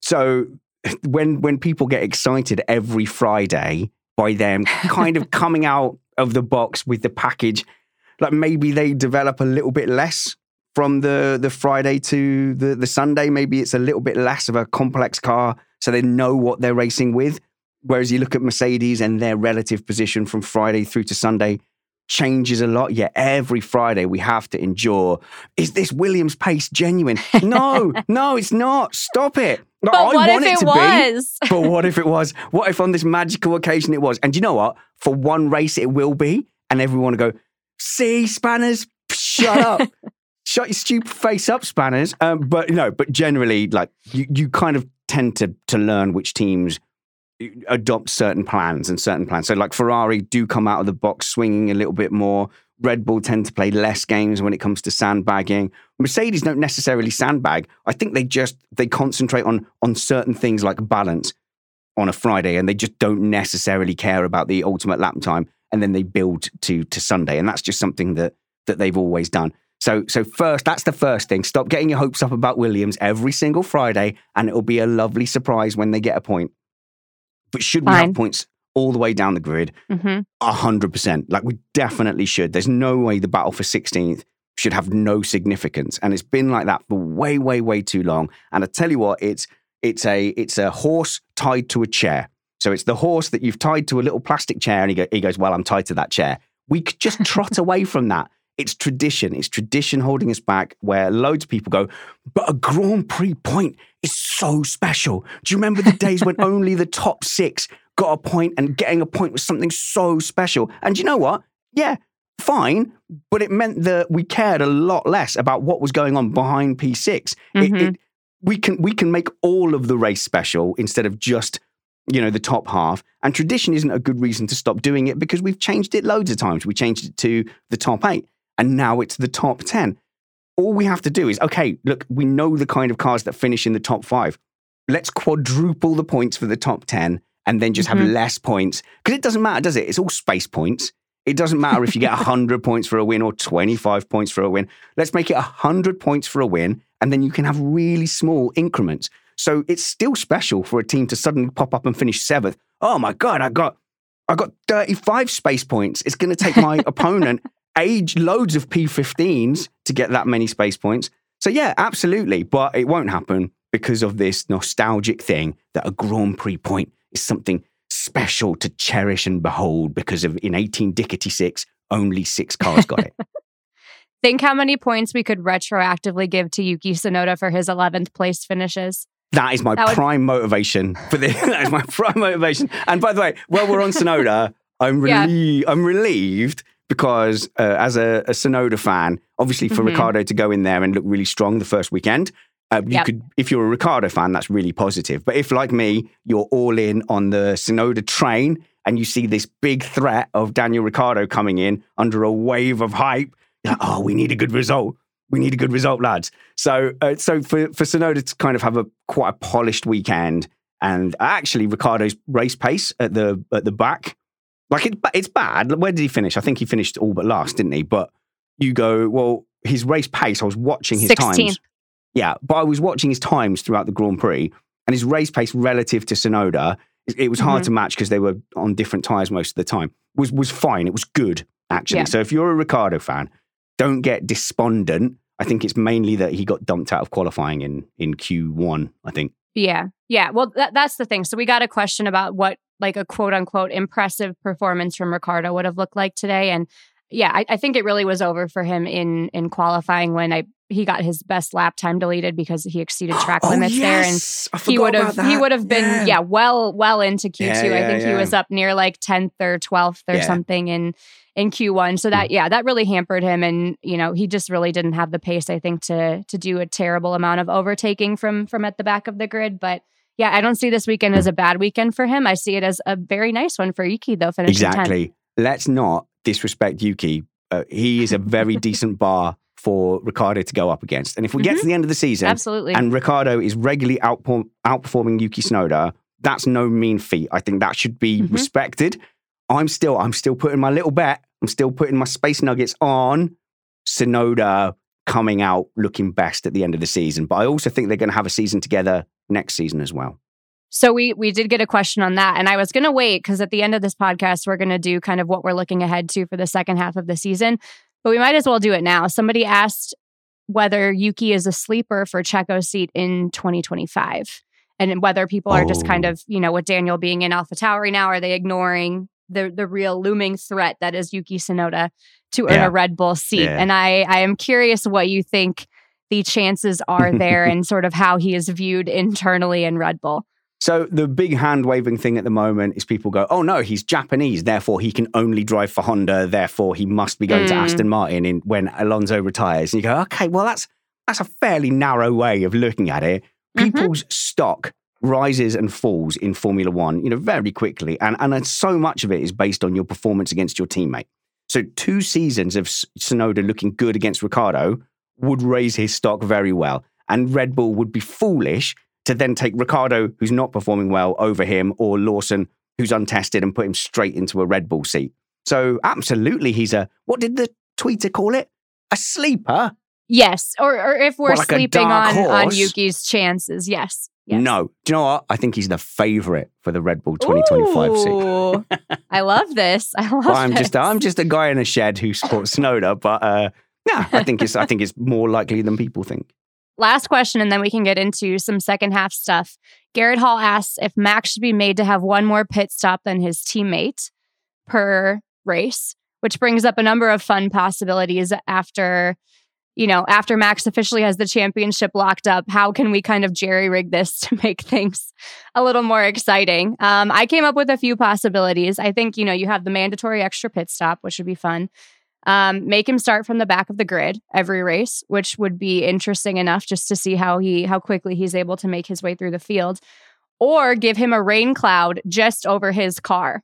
Speaker 3: So *laughs* when when people get excited every Friday by them kind of *laughs* coming out of the box with the package, like maybe they develop a little bit less from the the Friday to the the Sunday. Maybe it's a little bit less of a complex car, so they know what they're racing with. Whereas you look at Mercedes and their relative position from Friday through to Sunday changes a lot. Yeah, every Friday we have to endure. Is this Williams pace genuine? *laughs* No, no, it's not. Stop it.
Speaker 2: But I what if it, it was?
Speaker 3: Be, *laughs* but what if it was? What if on this magical occasion it was? And you know what? For one race it will be, and everyone will go, see, Spanners, shut up *laughs* shut your stupid face up, Spanners. Um, but no, but generally, like you, you kind of tend to to learn which teams adopt certain plans and certain plans. So, like Ferrari do come out of the box swinging a little bit more. Red Bull tend to play less games when it comes to sandbagging. Mercedes don't necessarily sandbag. I think they just they concentrate on on certain things like balance on a Friday, and they just don't necessarily care about the ultimate lap time. And then they build to to Sunday, and that's just something that that they've always done. So, so first, that's the first thing. Stop getting your hopes up about Williams every single Friday, and it'll be a lovely surprise when they get a point. But should we Fine. have points all the way down the grid? Mm-hmm. A hundred percent. Like we definitely should. There's no way the battle for 16th should have no significance, and it's been like that for way, way, way too long. And I tell you what, it's it's a it's a horse tied to a chair. So it's the horse that you've tied to a little plastic chair, and he, go, he goes, "Well, I'm tied to that chair." We could just *laughs* trot away from that it's tradition. It's tradition holding us back where loads of people go, but a Grand Prix point is so special. Do you remember the *laughs* days when only the top six got a point and getting a point was something so special? And you know what? Yeah, fine, but it meant that we cared a lot less about what was going on behind P6. Mm-hmm. It, it, we can we can make all of the race special instead of just you know the top half and tradition isn't a good reason to stop doing it because we've changed it loads of times we changed it to the top 8 and now it's the top 10. All we have to do is okay, look, we know the kind of cars that finish in the top five. Let's quadruple the points for the top 10 and then just mm-hmm. have less points. Because it doesn't matter, does it? It's all space points. It doesn't matter if you get 100 *laughs* points for a win or 25 points for a win. Let's make it 100 points for a win, and then you can have really small increments. So it's still special for a team to suddenly pop up and finish seventh. Oh my God, I got I got 35 space points. It's going to take my *laughs* opponent age loads of P15s to get that many space points. So yeah, absolutely, but it won't happen because of this nostalgic thing that a Grand Prix point is something special to cherish and behold because of in 18 only six cars got it. *laughs*
Speaker 2: Think how many points we could retroactively give to Yuki Tsunoda for his 11th place finishes.
Speaker 3: That is my that prime would... motivation for this. *laughs* that is my prime motivation. And by the way, while we're on Tsunoda, I'm really yeah. I'm relieved because uh, as a, a Tsunoda fan, obviously for mm-hmm. Ricciardo to go in there and look really strong the first weekend, uh, you yep. could, if you're a Ricciardo fan, that's really positive. But if, like me, you're all in on the Tsunoda train and you see this big threat of Daniel Ricciardo coming in under a wave of hype, like, oh, we need a good result. We need a good result, lads. So, uh, so for for Tsunoda to kind of have a quite a polished weekend, and actually Ricciardo's race pace at the at the back like it, it's bad. Where did he finish? I think he finished all but last, didn't he? But you go, well, his race pace, I was watching his
Speaker 2: 16th.
Speaker 3: times. Yeah, but I was watching his times throughout the Grand Prix and his race pace relative to Tsunoda, it- it was hard
Speaker 2: Mhm.
Speaker 3: to match because they were on different tyres most of the time, was, was fine. It was good, actually.
Speaker 2: Yeah.
Speaker 3: So if you're a Ricciardo fan, don't get despondent. I think it's mainly that he got dumped out of qualifying in, in Q1, I think.
Speaker 2: Yeah. Yeah. Well, that, that's the thing. So we got a question about what like a quote unquote impressive performance from Ricciardo would have looked like today. And yeah, I, I think it really was over for him in in qualifying when I he got his best lap time deleted because he exceeded track *gasps*
Speaker 3: Oh,
Speaker 2: limits there and he would have he would have been yeah. well well into Q2.
Speaker 3: Yeah,
Speaker 2: I
Speaker 3: yeah,
Speaker 2: think he
Speaker 3: yeah.
Speaker 2: was up near like 10th or 12th or
Speaker 3: Yeah. Mm.
Speaker 2: something in in Q1. So that yeah, that really hampered him and you know, he just really didn't have the pace I think to to do a terrible amount of overtaking from from at the back of the grid, but yeah, I don't see this weekend as a bad weekend for him. I see it as a very nice one for Yuki though finishing 10th.
Speaker 3: Exactly. Let's not disrespect Yuki. Uh, he is a very *laughs* decent bar for Ricciardo to go up against. And if we get to the end of the season
Speaker 2: Absolutely.
Speaker 3: and Ricciardo is regularly outperform- outperforming Yuki Tsunoda, that's no mean feat. I think that should be
Speaker 2: Mhm.
Speaker 3: respected. I'm still, I'm still putting my little bet. I'm still putting my space nuggets on Tsunoda coming out looking best at the end of the season. But I also think they're going to have a season together next season as well.
Speaker 2: So we we did get a question on that, and I was going to wait because at the end of this podcast, we're going to do kind of what we're looking ahead to for the second half of the season. But we might as well do it now. Somebody asked whether Yuki is a sleeper for Checo's seat in 2025, and whether people are just kind
Speaker 3: Oh.
Speaker 2: of you know with Daniel being in Alpha Tauri now, are they ignoring the the real looming threat that is Yuki Tsunoda to earn
Speaker 3: Yeah.
Speaker 2: a Red Bull seat?
Speaker 3: Yeah.
Speaker 2: And I I am curious what you think the chances are there, *laughs* and sort of how he is viewed internally in Red Bull.
Speaker 3: So the big hand waving thing at the moment is people go, "Oh no, he's Japanese, therefore he can only drive for Honda, therefore he must be going to
Speaker 2: Mm.
Speaker 3: Aston Martin in when Alonso retires." And you go, "Okay, well that's that's a fairly narrow way of looking at it.
Speaker 2: Mhm.
Speaker 3: People's stock rises and falls in Formula 1, you know, very quickly, and and so much of it is based on your performance against your teammate. So two seasons of Tsunoda looking good against Ricciardo would raise his stock very well, and Red Bull would be foolish to then take Ricciardo, who's not performing well, over him, or Lawson, who's untested, and put him straight into a Red Bull seat. So, absolutely, he's a what did the tweeter call it? A sleeper?
Speaker 2: Yes, or or if we're
Speaker 3: Well, like
Speaker 2: sleeping on on? Yuki's chances, yes. yes.
Speaker 3: No. Do you know what? I think he's the favorite for the Red Bull 2025 seat.
Speaker 2: I love this. I love.
Speaker 3: Well, I'm
Speaker 2: this.
Speaker 3: just I'm just a guy in a shed who supports Tsunoda, but uh, yeah, I think it's I think it's more likely than people think.
Speaker 2: Last question, and then we can get into some second half stuff. Garrett Hall asks if Max should be made to have one more pit stop than his teammate per race, which brings up a number of fun possibilities after, you know, after Max officially has the championship locked up. How can we kind of jerry rig this *laughs* to make things a little more exciting? Um, I came up with a few possibilities. I think, you know, you have the mandatory extra pit stop, which would be fun. Um, make him start from the back of the grid every race, which would be interesting enough just to see how he how quickly he's able to make his way through the field, or give him a rain cloud just over his car.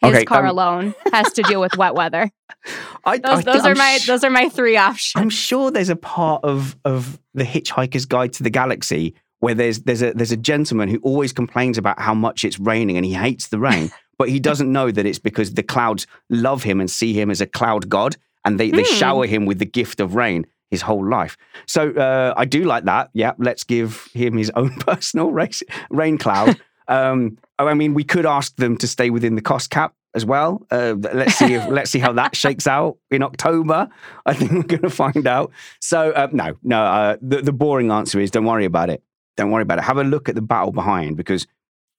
Speaker 2: His
Speaker 3: Okay,
Speaker 2: car
Speaker 3: um,
Speaker 2: alone has to deal with wet weather. *laughs*
Speaker 3: I,
Speaker 2: Those,
Speaker 3: I
Speaker 2: those are my
Speaker 3: sh-
Speaker 2: those are my three options.
Speaker 3: I'm sure there's a part of of the Hitchhiker's Guide to the Galaxy where there's there's a there's a gentleman who always complains about how much it's raining and he hates the rain, but he doesn't know that it's because the clouds love him and see him as a cloud god, and they, they
Speaker 2: Hmm.
Speaker 3: shower him with the gift of rain his whole life. So uh, I do like that. Yeah, let's give him his *laughs* own personal race, rain cloud. *laughs* um, I mean, we could ask them to stay within the cost cap as well. Uh, let's see if *laughs* let's see how that shakes out in October. I think we're going to find out. So uh, no, no. Uh, the, the boring answer is don't worry about it. Don't worry about it. Have a look at the battle behind because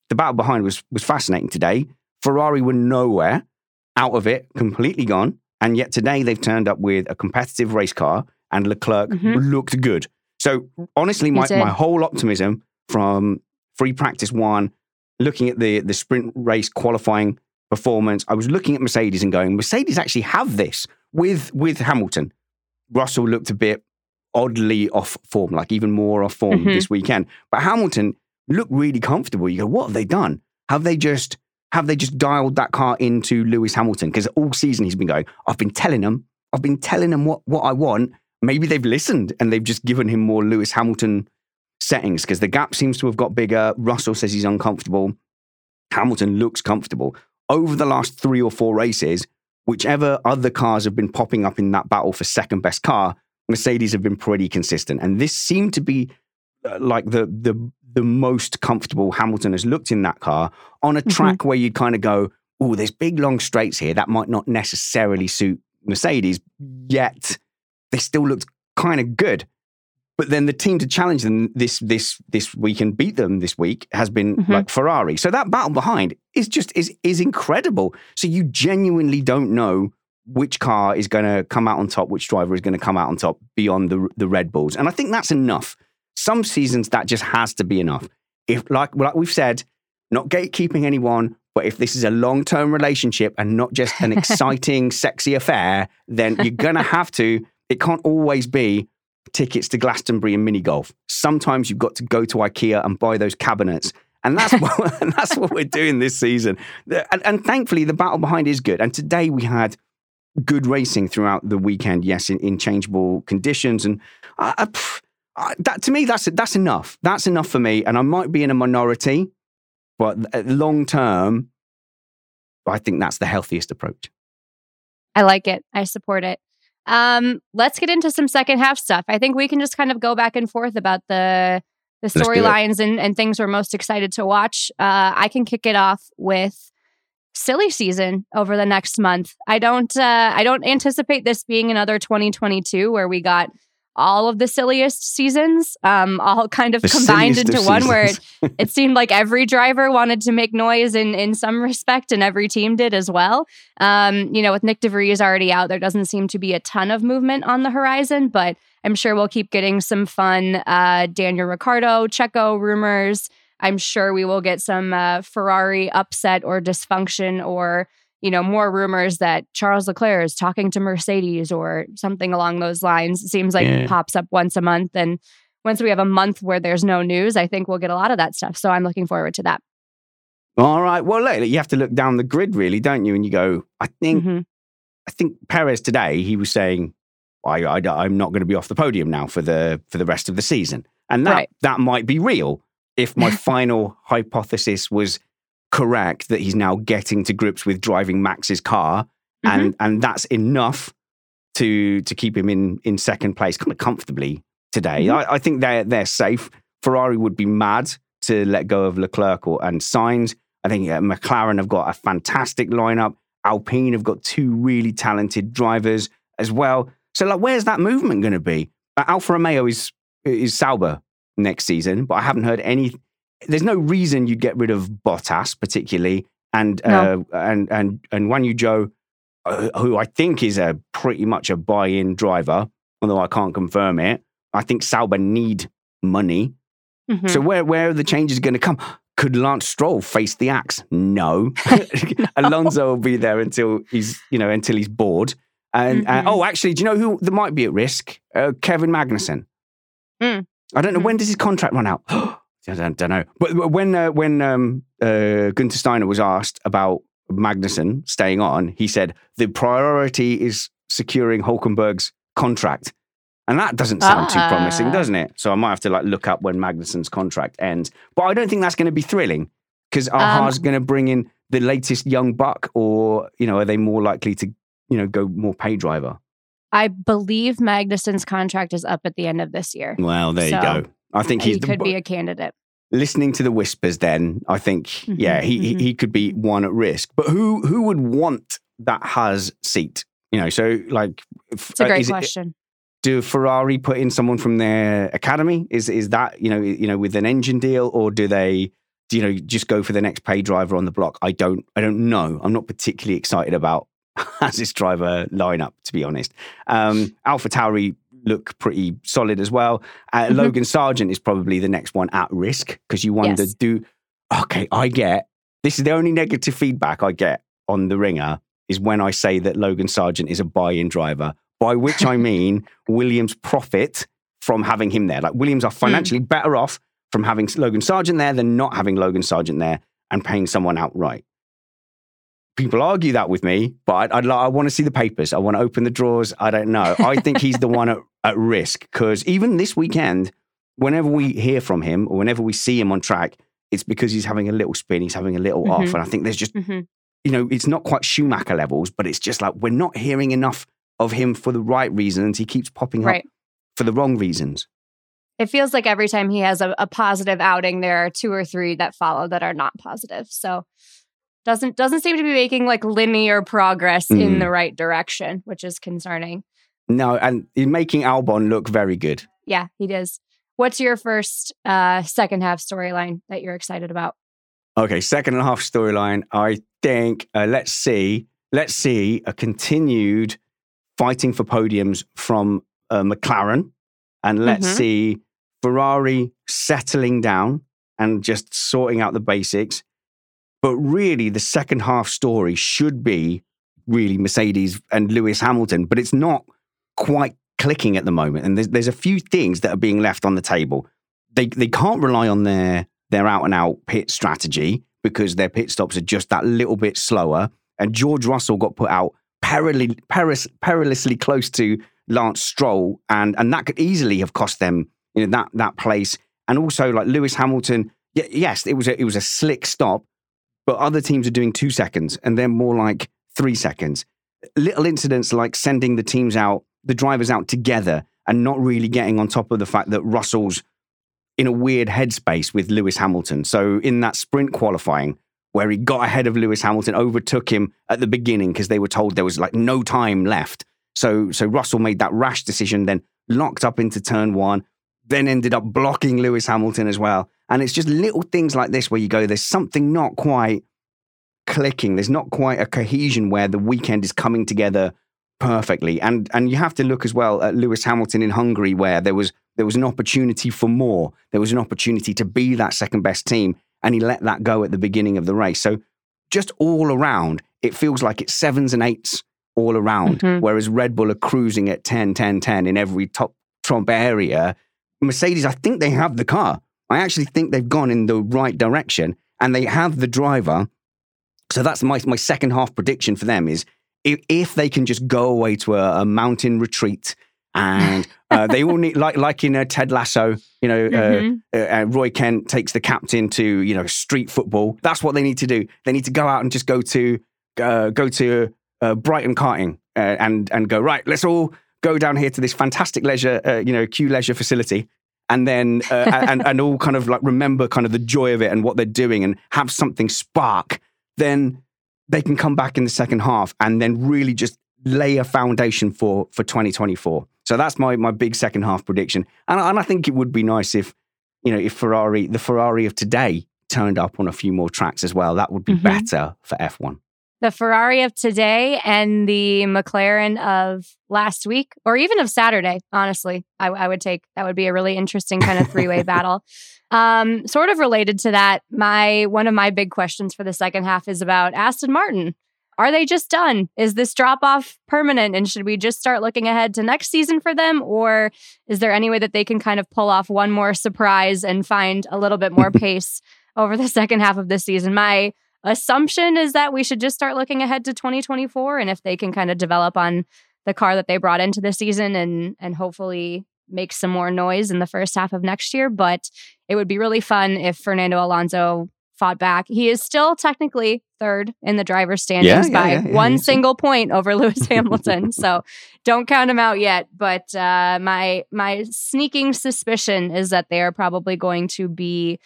Speaker 3: the battle behind was was fascinating today. Ferrari were nowhere, out of it, completely gone, and yet today they've turned up with a competitive race car, and Leclerc
Speaker 2: Mhm.
Speaker 3: looked good. So honestly, my, my whole optimism from free practice one, looking at the the sprint race qualifying performance, I was looking at Mercedes and going, Mercedes actually have this with with Hamilton. Russell looked a bit oddly off form, like even more off form
Speaker 2: Mhm.
Speaker 3: this weekend. But Hamilton looked really comfortable. You go, what have they done? Have they just have they just dialed that car into Lewis Hamilton? Because all season he's been going, I've been telling them, I've been telling them what, what I want. Maybe they've listened and they've just given him more Lewis Hamilton settings because the gap seems to have got bigger. Russell says he's uncomfortable. Hamilton looks comfortable. Over the last three or four races, whichever other cars have been popping up in that battle for second best car, Mercedes have been pretty consistent. And this seemed to be uh, like the the the most comfortable Hamilton has looked in that car on a
Speaker 2: Mm-hmm.
Speaker 3: track where you'd kind of go, oh, there's big long straights here. That might not necessarily suit Mercedes, yet they still looked kind of good. But then the team to challenge them this this this week and beat them this week has been
Speaker 2: Mhm.
Speaker 3: like Ferrari. So that battle behind is just is is incredible. So you genuinely don't know which car is going to come out on top, which driver is going to come out on top beyond the the Red Bulls, and I think that's enough. Some seasons that just has to be enough. If like like we've said, not gatekeeping anyone, but if this is a long term relationship and not just an *laughs* exciting, sexy affair, then you're gonna have to. It can't always be tickets to Glastonbury and mini golf. Sometimes you've got to go to IKEA and buy those cabinets. And that's *laughs* what, *laughs* and that's what we're doing this season. And, and thankfully, the battle behind is good. And today we had good racing throughout the weekend. Yes, in, in changeable conditions. And I, I, pff, I- that to me, that's that's enough. That's enough for me. And I might be in a minority, but long term, I think that's the healthiest approach.
Speaker 2: I like it. I support it. Um, let's get into some second half stuff. I think we can just kind of go back and forth about the the storylines and, and things we're most excited to watch. Uh, I can kick it off with silly season over the next month. I don't uh, I don't anticipate this being another 2022 where we got all of the silliest seasons, um, all kind of
Speaker 3: The
Speaker 2: combined
Speaker 3: silliest of
Speaker 2: into one where *laughs* it, it seemed like every driver wanted to make noise in in some respect, and every team did as well. Um, you know, with Nyck de Vries already out, there doesn't seem to be a ton of movement on the horizon, but I'm sure we'll keep getting some fun uh, Daniel Ricciardo, Checo rumors. I'm sure we will get some uh, Ferrari upset or dysfunction or you know more rumors that Charles Leclerc is talking to Mercedes or something along those lines. It seems like
Speaker 3: Yeah.
Speaker 2: it pops up once a month and once we have a month where there's no news, I think we'll get a lot of that stuff. So I'm looking forward to that.
Speaker 3: All right. Well, look, you have to look down the grid, really, don't you? And you go, I think,
Speaker 2: Mhm.
Speaker 3: I think Perez today he was saying, I, I, am not going to be off the podium now for the for the rest of the season, and that
Speaker 2: Right.
Speaker 3: that might be real if my *laughs* final hypothesis was correct that he's now getting to grips with driving Max's car,
Speaker 2: Mm-hmm.
Speaker 3: and and that's enough to to keep him in in second place, kind of comfortably today.
Speaker 2: Mhm.
Speaker 3: I, I think they're they're safe. Ferrari would be mad to let go of Leclerc or, and Sainz. I think uh, McLaren have got a fantastic lineup. Alpine have got two really talented drivers as well. So, like, where's that movement going to be? Uh, Alfa Romeo is is Sauber next season, but I haven't heard any. There's no reason you'd get rid of Bottas, particularly, and
Speaker 2: No.
Speaker 3: uh, and and and Guanyu Zhou, uh, who I think is a pretty much a buy-in driver, although I can't confirm it. I think Sauber need money.
Speaker 2: Mhm.
Speaker 3: So where where are the changes going to come? Could Lance Stroll face the axe? No. *laughs* *laughs* Alonso will be there until he's you know until he's bored. And uh,
Speaker 2: Mhm.
Speaker 3: oh, actually, do you know who that might be at risk? Uh, Kevin Magnussen.
Speaker 2: Mm.
Speaker 3: I don't know
Speaker 2: Mhm.
Speaker 3: when does his contract run out. *gasps* *gasps* I don't, don't know. But when uh, when um, uh, Gunter Steiner was asked about Magnussen staying on, he said the priority is securing Hulkenberg's contract. And that doesn't sound too promising,
Speaker 2: Ah.
Speaker 3: doesn't it? So I might have to like look up when Magnussen's contract ends. But I don't think that's going to be thrilling because Aha's going to bring in the latest young buck, or you know, are they more likely to you know go more pay driver?
Speaker 2: I believe Magnussen's contract is up at the end of this year.
Speaker 3: Well, there
Speaker 2: So,
Speaker 3: you go. I think he's
Speaker 2: he
Speaker 3: the,
Speaker 2: could be a candidate.
Speaker 3: listening to the whispers. Then I think,
Speaker 2: Mhm,
Speaker 3: yeah, he, he
Speaker 2: mhm.
Speaker 3: he could be one at risk. But who who would want that Haas seat? You know, so like,
Speaker 2: It's a
Speaker 3: uh,
Speaker 2: great
Speaker 3: is it-
Speaker 2: question.
Speaker 3: do Ferrari put in someone from their academy? Is is that you know you know with an engine deal, or do they do you know just go for the next pay driver on the block? I don't I don't know. I'm not particularly excited about *laughs* as this driver lineup to be honest. Um, Alpha Tauri look pretty solid as well. Uh,
Speaker 2: Mhm.
Speaker 3: Logan Sargent is probably the next one at risk because you wonder
Speaker 2: Yes.
Speaker 3: do okay I get this is the only negative feedback I get on the ringer is when I say that Logan Sargent is a buy-in driver by which I *laughs* mean Williams profit from having him there. Like Williams are financially better off from having Logan Sargent there than not having Logan Sargent there and paying someone outright. People argue that with me, but I'd, I'd, i want to see the papers. I want to open the drawers. I don't know. I think he's the one at, at risk because even this weekend, whenever we hear from him or whenever we see him on track, it's because he's having a little spin, he's having a little off.
Speaker 2: Mhm.
Speaker 3: And I think there's just
Speaker 2: hmm
Speaker 3: you know, it's not quite Schumacher levels, but it's just like we're not hearing enough of him for the right reasons. He keeps popping
Speaker 2: Right.
Speaker 3: up for the wrong reasons.
Speaker 2: It feels like every time he has a, a positive outing, there are two or three that follow that are not positive. So doesn't doesn't seem to be making like linear progress in
Speaker 3: Mm.
Speaker 2: the right direction, which is concerning.
Speaker 3: No, and he's making Albon look very good.
Speaker 2: Yeah, he does. What's your first uh second half storyline that you're excited about?
Speaker 3: Okay, second and a half storyline. I think uh, let's see, let's see a continued fighting for podiums from uh, McLaren, and let's
Speaker 2: Mhm.
Speaker 3: see Ferrari settling down and just sorting out the basics. But really, the second half story should be really Mercedes and Lewis Hamilton, but it's not quite clicking at the moment. And there's, there's a few things that are being left on the table. They they can't rely on their their out and out pit strategy because their pit stops are just that little bit slower. And George Russell got put out peris, perilously close to Lance Stroll, and and that could easily have cost them you know that that place. And also like Lewis Hamilton, yes, it was a, it was a slick stop, but other teams are doing two seconds, and they're more like three seconds. Little incidents like sending the teams out, the drivers out together, and not really getting on top of the fact that Russell's in a weird headspace with Lewis Hamilton. So in that sprint qualifying, where he got ahead of Lewis Hamilton, overtook him at the beginning because they were told there was like no time left. So so Russell made that rash decision, then locked up into turn one, then ended up blocking Lewis Hamilton as well. And it's just little things like this where you go, there's something not quite clicking. There's not quite a cohesion where the weekend is coming together perfectly. And and you have to look as well at Lewis Hamilton in Hungary, where there was there was an opportunity for more. There was an opportunity to be that second best team, and he let that go at the beginning of the race. So just all around, it feels like it's sevens and eights all around,
Speaker 2: Mhm.
Speaker 3: whereas Red Bull are cruising at 10, 10, 10 in every top trump area. Mercedes, I think they have the car. I actually think they've gone in the right direction and they have the driver. So that's my, my second half prediction for them is if, if they can just go away to a, a mountain retreat and *laughs* uh, they all need, like, like in a Ted Lasso, you know, uh,
Speaker 2: Mhm.
Speaker 3: uh, uh, Roy Kent takes the captain to you know street football. That's what they need to do. They need to go out and just go to uh, go to uh, Brighton karting uh, and and go right. Let's all go down here to this fantastic leisure uh, you know Q leisure facility. And then, uh, and, and all kind of like remember kind of the joy of it and what they're doing and have something spark, then they can come back in the second half and then really just lay a foundation for for 2024. So that's my my big second half prediction. And, and I think it would be nice if you know, if Ferrari, the Ferrari of today turned up on a few more tracks as well, that would be
Speaker 2: Mhm.
Speaker 3: better for F1.
Speaker 2: The Ferrari of today and the McLaren of last week, or even of Saturday, honestly, I, I would take that would be a really interesting kind of three way *laughs* battle. Um, sort of related to that, my one of my big questions for the second half is about Aston Martin. Are they just done? Is this drop off permanent? And should we just start looking ahead to next season for them? Or is there any way that they can kind of pull off one more surprise and find a little bit more *laughs* pace over the second half of the season? My assumption is that we should just start looking ahead to 2024 and if they can kind of develop on the car that they brought into the season and and hopefully make some more noise in the first half of next year but it would be really fun if Fernando Alonso fought back. He is still technically third in the driver's standings
Speaker 3: Yeah,
Speaker 2: by
Speaker 3: yeah, yeah,
Speaker 2: one single point over Lewis *laughs* Hamilton. so don't count him out yet, but uh, my my sneaking suspicion is that they are probably going to be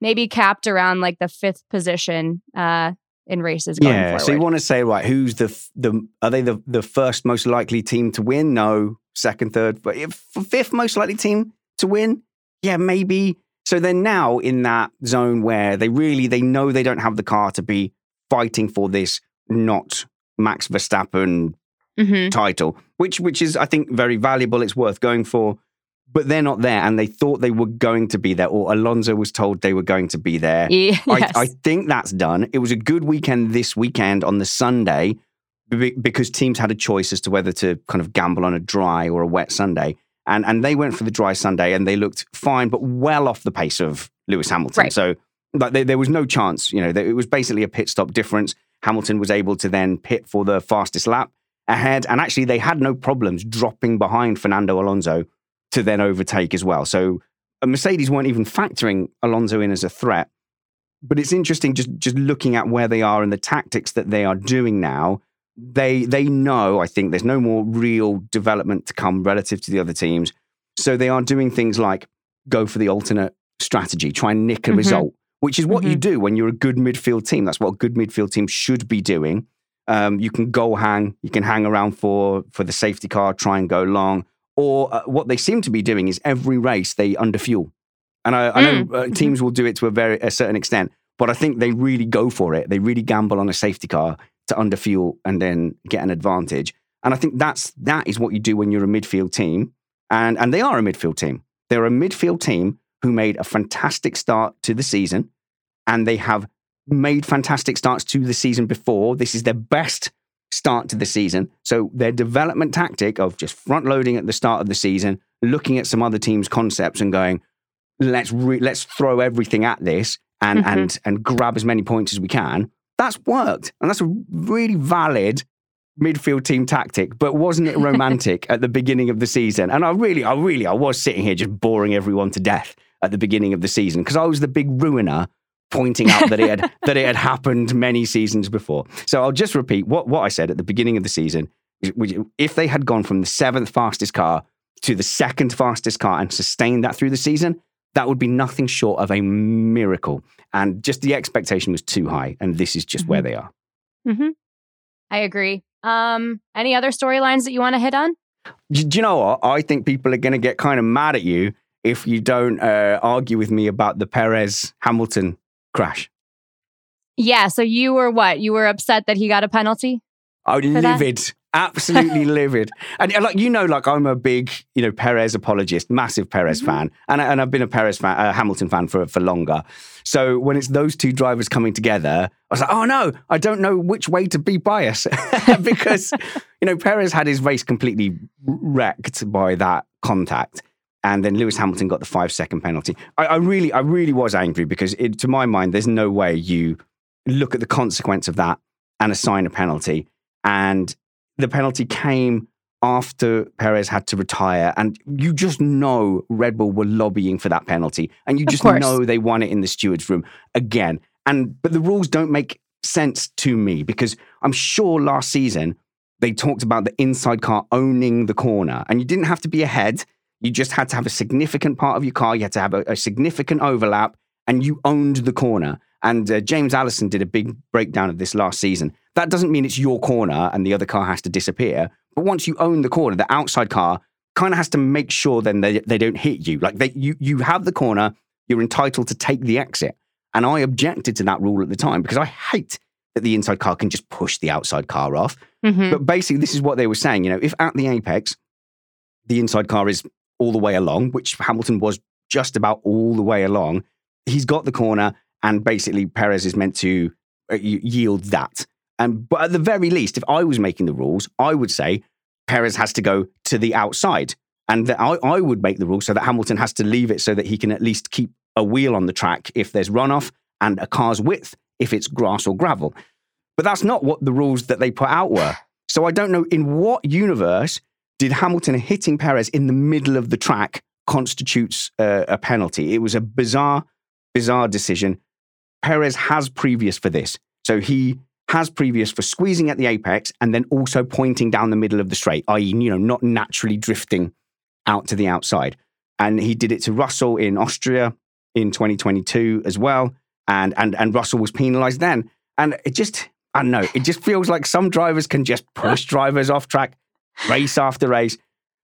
Speaker 2: maybe capped around like the fifth position uh, in races going
Speaker 3: Yeah.
Speaker 2: forward.
Speaker 3: So you want to say, right, who's the the are they the the first most likely team to win? No, second, third, but if fifth most likely team to win, yeah, maybe. So they're now in that zone where they really they know they don't have the car to be fighting for this not Max Verstappen
Speaker 2: Mhm.
Speaker 3: title, which which is I think very valuable. It's worth going for, but they're not there, and they thought they were going to be there, or Alonso was told they were going to be there. *laughs*
Speaker 2: Yes.
Speaker 3: I, I think that's done. It was a good weekend this weekend on the Sunday because teams had a choice as to whether to kind of gamble on a dry or a wet Sunday. And, and they went for the dry Sunday and they looked fine, but well off the pace of Lewis Hamilton.
Speaker 2: Right.
Speaker 3: So like, there, there was no chance. You know, it was basically a pit stop difference. Hamilton was able to then pit for the fastest lap ahead. And actually, they had no problems dropping behind Fernando Alonso to then overtake as well. So uh, Mercedes weren't even factoring Alonso in as a threat but it's interesting just just looking at where they are and the tactics that they are doing now. They they know I think there's no more real development to come relative to the other teams. So they are doing things like go for the alternate strategy, try and nick a
Speaker 2: Mhm.
Speaker 3: result, which is what you
Speaker 2: Mhm.
Speaker 3: do when you're a good midfield team. That's what a good midfield team should be doing. Um, you can goal hang, you can hang around for for the safety car, try and go long. Or uh, what they seem to be doing is every race they underfuel. And I, I know
Speaker 2: Mm.
Speaker 3: uh, teams will do it to a very a certain extent, but I think they really go for it. They really gamble on a safety car to underfuel and then get an advantage. And I think that's that is what you do when you're a midfield team. And and they are a midfield team. They're a midfield team who made a fantastic start to the season, and they have made fantastic starts to the season before. This is their best start to the season. So their development tactic of just front loading at the start of the season, looking at some other teams' concepts and going, let's re- let's throw everything at this and
Speaker 2: Mhm.
Speaker 3: and and grab as many points as we can. That's worked, and that's a really valid midfield team tactic. But wasn't it romantic *laughs* at the beginning of the season? And I really, I really, I was sitting here just boring everyone to death at the beginning of the season because I was the big ruiner pointing out that it had *laughs* that it had happened many seasons before. So I'll just repeat what what I said at the beginning of the season. which- If they had gone from the seventh fastest car to the second fastest car and sustained that through the season, that would be nothing short of a miracle. And just the expectation was too high, and this is just where they are.
Speaker 2: hmm I agree. Um, any other storylines that you want to hit on?
Speaker 3: Do, do you know what? I think people are going to get kind of mad at you if you don't uh, argue with me about the Perez Hamilton crash.
Speaker 2: Yeah. So you were what? You were upset that he got a penalty?
Speaker 3: Oh,
Speaker 2: that?
Speaker 3: livid. Absolutely *laughs* livid. And uh, like you know, like I'm a big, you know, Perez apologist, massive Perez
Speaker 2: Mhm.
Speaker 3: fan, and I- and I've been a Perez fan, a Hamilton fan for for longer. So when it's those two drivers coming together, I was like, oh no, I don't know which way to be biased *laughs* because *laughs* you know Perez had his race completely wrecked by that contact. And then Lewis Hamilton got the five second penalty. I, I really, I really was angry because, it, to my mind, there's no way you look at the consequence of that and assign a penalty. And the penalty came after Perez had to retire. And you just know Red Bull were lobbying for that penalty. And you just know they won it in the steward's room again. And but the rules don't make sense to me because I'm sure last season they talked about the inside car owning the corner. And you didn't have to be ahead. You just had to have a significant part of your car. You had to have a, a significant overlap, and you owned the corner. And uh, James Allison did a big breakdown of this last season. That doesn't mean it's your corner and the other car has to disappear. But once you own the corner, the outside car kind of has to make sure then they, they don't hit you. Like they, you, you have the corner, you're entitled to take the exit. And I objected to that rule at the time because I hate that the inside car can just push the outside car off.
Speaker 2: Mhm.
Speaker 3: But basically, this is what they were saying. You know, if at the apex, the inside car is all the way along, which Hamilton was just about all the way along, he's got the corner, and basically Perez is meant to uh, yield that. And but at the very least, if I was making the rules, I would say Perez has to go to the outside, and that I, I would make the rule so that Hamilton has to leave it so that he can at least keep a wheel on the track if there's runoff and a car's width if it's grass or gravel. But that's not what the rules that they put out were. So I don't know in what universe did Hamilton hitting Perez in the middle of the track constitutes uh, a penalty. It was a bizarre, bizarre decision. Perez has previous for this. So he has previous for squeezing at the apex and then also pointing down the middle of the straight, i.e., you know, not naturally drifting out to the outside. And he did it to Russell in Austria in 2022 as well. And and and Russell was penalized then. And it just, I don't know, it just feels like some drivers can just push drivers off track, race after race.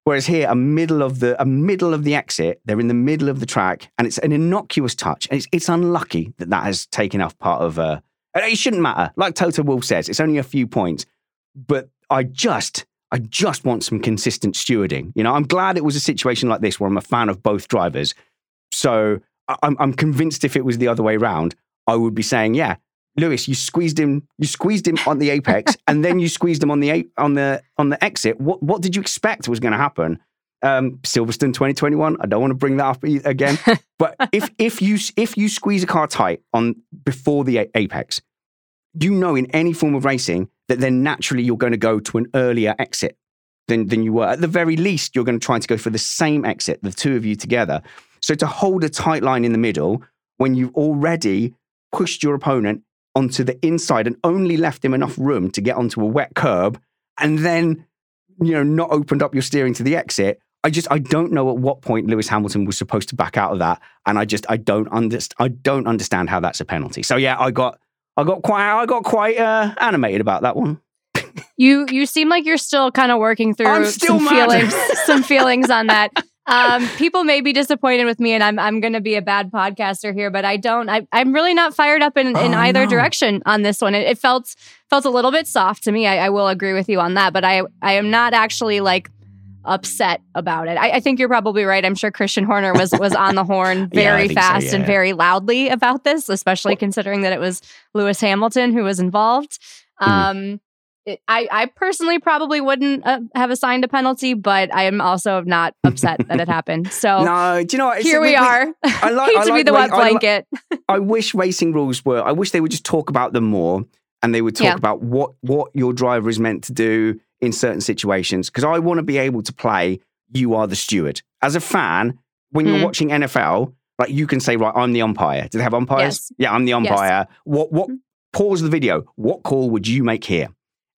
Speaker 3: Whereas here, a middle of the a middle of the exit, they're in the middle of the track, and it's an innocuous touch. And it's it's unlucky that that has taken off part of. Uh, it shouldn't matter. Like Toto Wolff says, it's only a few points. But I just I just want some consistent stewarding. You know, I'm glad it was a situation like this where I'm a fan of both drivers. So I'm I'm convinced if it was the other way around, I would be saying, yeah, Lewis, you squeezed him, you squeezed him on the apex, *laughs* and then you squeezed him on the on the on the exit. What what did you expect was going to happen? Um, Silverstone 2021. I don't want to bring that up again, *laughs* but if if you if you squeeze a car tight on before the apex, you know in any form of racing that then naturally you're going to go to an earlier exit than than you were. At the very least, you're going to try to go for the same exit, the two of you together. So to hold a tight line in the middle when you've already pushed your opponent onto the inside and only left him enough room to get onto a wet curb and then, you know, not opened up your steering to the exit, I just I don't know at what point Lewis Hamilton was supposed to back out of that, and I just I don't understand I don't understand how that's a penalty. So yeah, I got I got quite I got quite uh, animated about that one.
Speaker 2: you you seem like you're still kind of working through some mad. feelings some feelings on that. *laughs* Um, people may be disappointed with me, and I'm I'm going to be a bad podcaster here, but I don't. I, I'm really not fired up in, in oh, either no. direction on this one. It, it, felt felt a little bit soft to me. I, I will agree with you on that, but I I am not actually like upset about it. I, I, think you're probably right. I'm sure Christian Horner was was on the horn *laughs* very yeah, fast so, yeah. and very loudly about this, especially considering that it was Lewis Hamilton who was involved. Mm. It, I, I personally probably wouldn't uh, have assigned a penalty, but I am also not upset that it happened. So *laughs*
Speaker 3: no, do you know what?
Speaker 2: here we, we, are. I *laughs* like, Hate I to like be the wet blanket.
Speaker 3: I, I wish racing rules were. I wish they would just talk about them more, and they would talk yeah. about what what your driver is meant to do in certain situations because I want to be able to play you are the steward. As a fan, when you're mm. watching NFL, like you can say, right, I'm the umpire. Do they have umpires? Yes. Yeah, I'm the umpire. Yes. What what mm-hmm. pause the video. What call would you make here?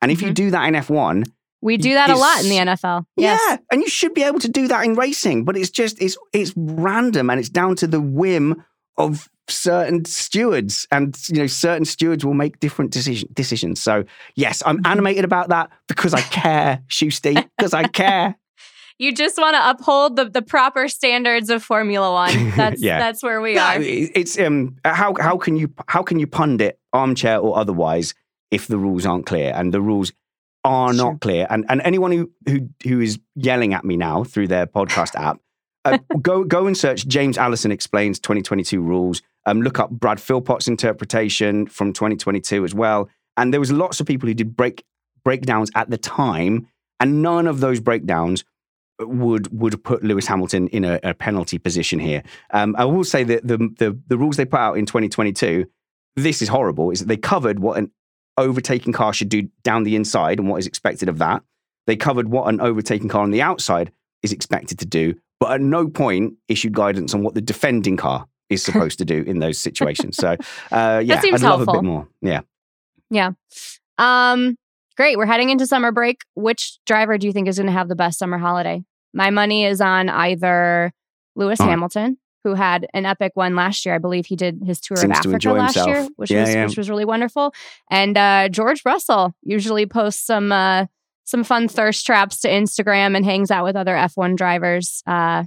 Speaker 3: And if mm-hmm. you do that in F1,
Speaker 2: we do that a lot in the NFL.
Speaker 3: Yes. Yeah, and you should be able to do that in racing, but it's just it's it's random and it's down to the whim of certain stewards and you know certain stewards will make different decision, decisions so yes i'm mm-hmm. animated about that because i care Shusty because i care *laughs*
Speaker 2: you just want to uphold the, the proper standards of formula one *laughs* that's yeah. that's where we are
Speaker 3: it's um how how can you how can you pundit armchair or otherwise if the rules aren't clear and the rules are not clear and and anyone who who who is yelling at me now through their podcast app uh, *laughs* go go and search James Allison explains 2022 rules. Um, look up Brad Philpott's interpretation from 2022 as well. And there was lots of people who did break breakdowns at the time, and none of those breakdowns would would put Lewis Hamilton in a, a penalty position here. Um, I will say that the, the the rules they put out in 2022, this is horrible. Is that they covered what an overtaking car should do down the inside and what is expected of that. They covered what an overtaking car on the outside is expected to do, but at no point issued guidance on what the defending car is *laughs* supposed to do in those situations. So, uh, yeah, I'd love helpful. a bit more. Yeah.
Speaker 2: Yeah. Um, great. We're heading into summer break. Which driver do you think is going to have the best summer holiday? My money is on either Lewis oh. Hamilton, who had an epic one last year. I believe he did his tour Seems of Africa last himself. year, which yeah, was yeah. which was really wonderful. And uh, George Russell usually posts some uh, some fun thirst traps to Instagram and hangs out with other F1 drivers. Uh,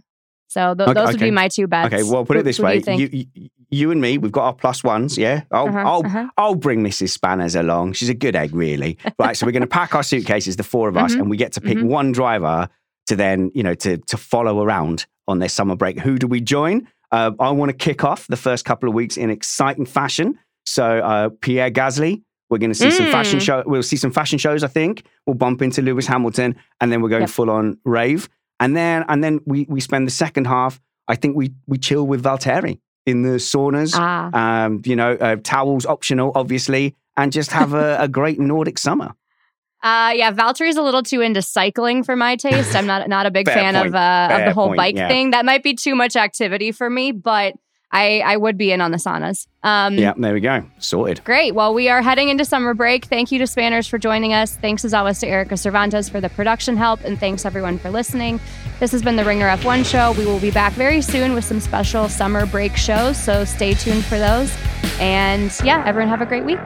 Speaker 2: so th- okay, those would be my two bets.
Speaker 3: Okay, well, put it this who, way: you, you, you, and me, we've got our plus ones. Yeah, I'll uh-huh, I'll, uh-huh. I'll bring Mrs. Spanners along. She's a good egg, really. right, so we're going to pack our suitcases, the four of us, *laughs* mm-hmm. and we get to pick mm-hmm. one driver to then you know to to follow around on their summer break. Who do we join? Uh, I want to kick off the first couple of weeks in exciting fashion. So uh, Pierre Gasly, we're going to see mm. some fashion mm. show. We'll see some fashion shows. I think we'll bump into Lewis Hamilton, and then we're going yep. full on rave. And then and then we we spend the second half. I think we we chill with Valtteri in the saunas. Ah. Um, you know, uh, towels optional, obviously, and just have a, a great Nordic summer.
Speaker 2: Uh, yeah, Valtteri's a little too into cycling for my taste. I'm not not a big *laughs* fan point. of uh, of the whole point, bike yeah. thing. That might be too much activity for me, but I, I would be in on the saunas.
Speaker 3: Um, yeah, there we go. Sorted.
Speaker 2: Great. Well, we are heading into summer break. Thank you to Spanners for joining us. Thanks as always to Erika Cervantes for the production help. And thanks everyone for listening. This has been the Ringer F1 show. We will be back very soon with some special summer break shows. So stay tuned for those. And yeah, everyone have a great week.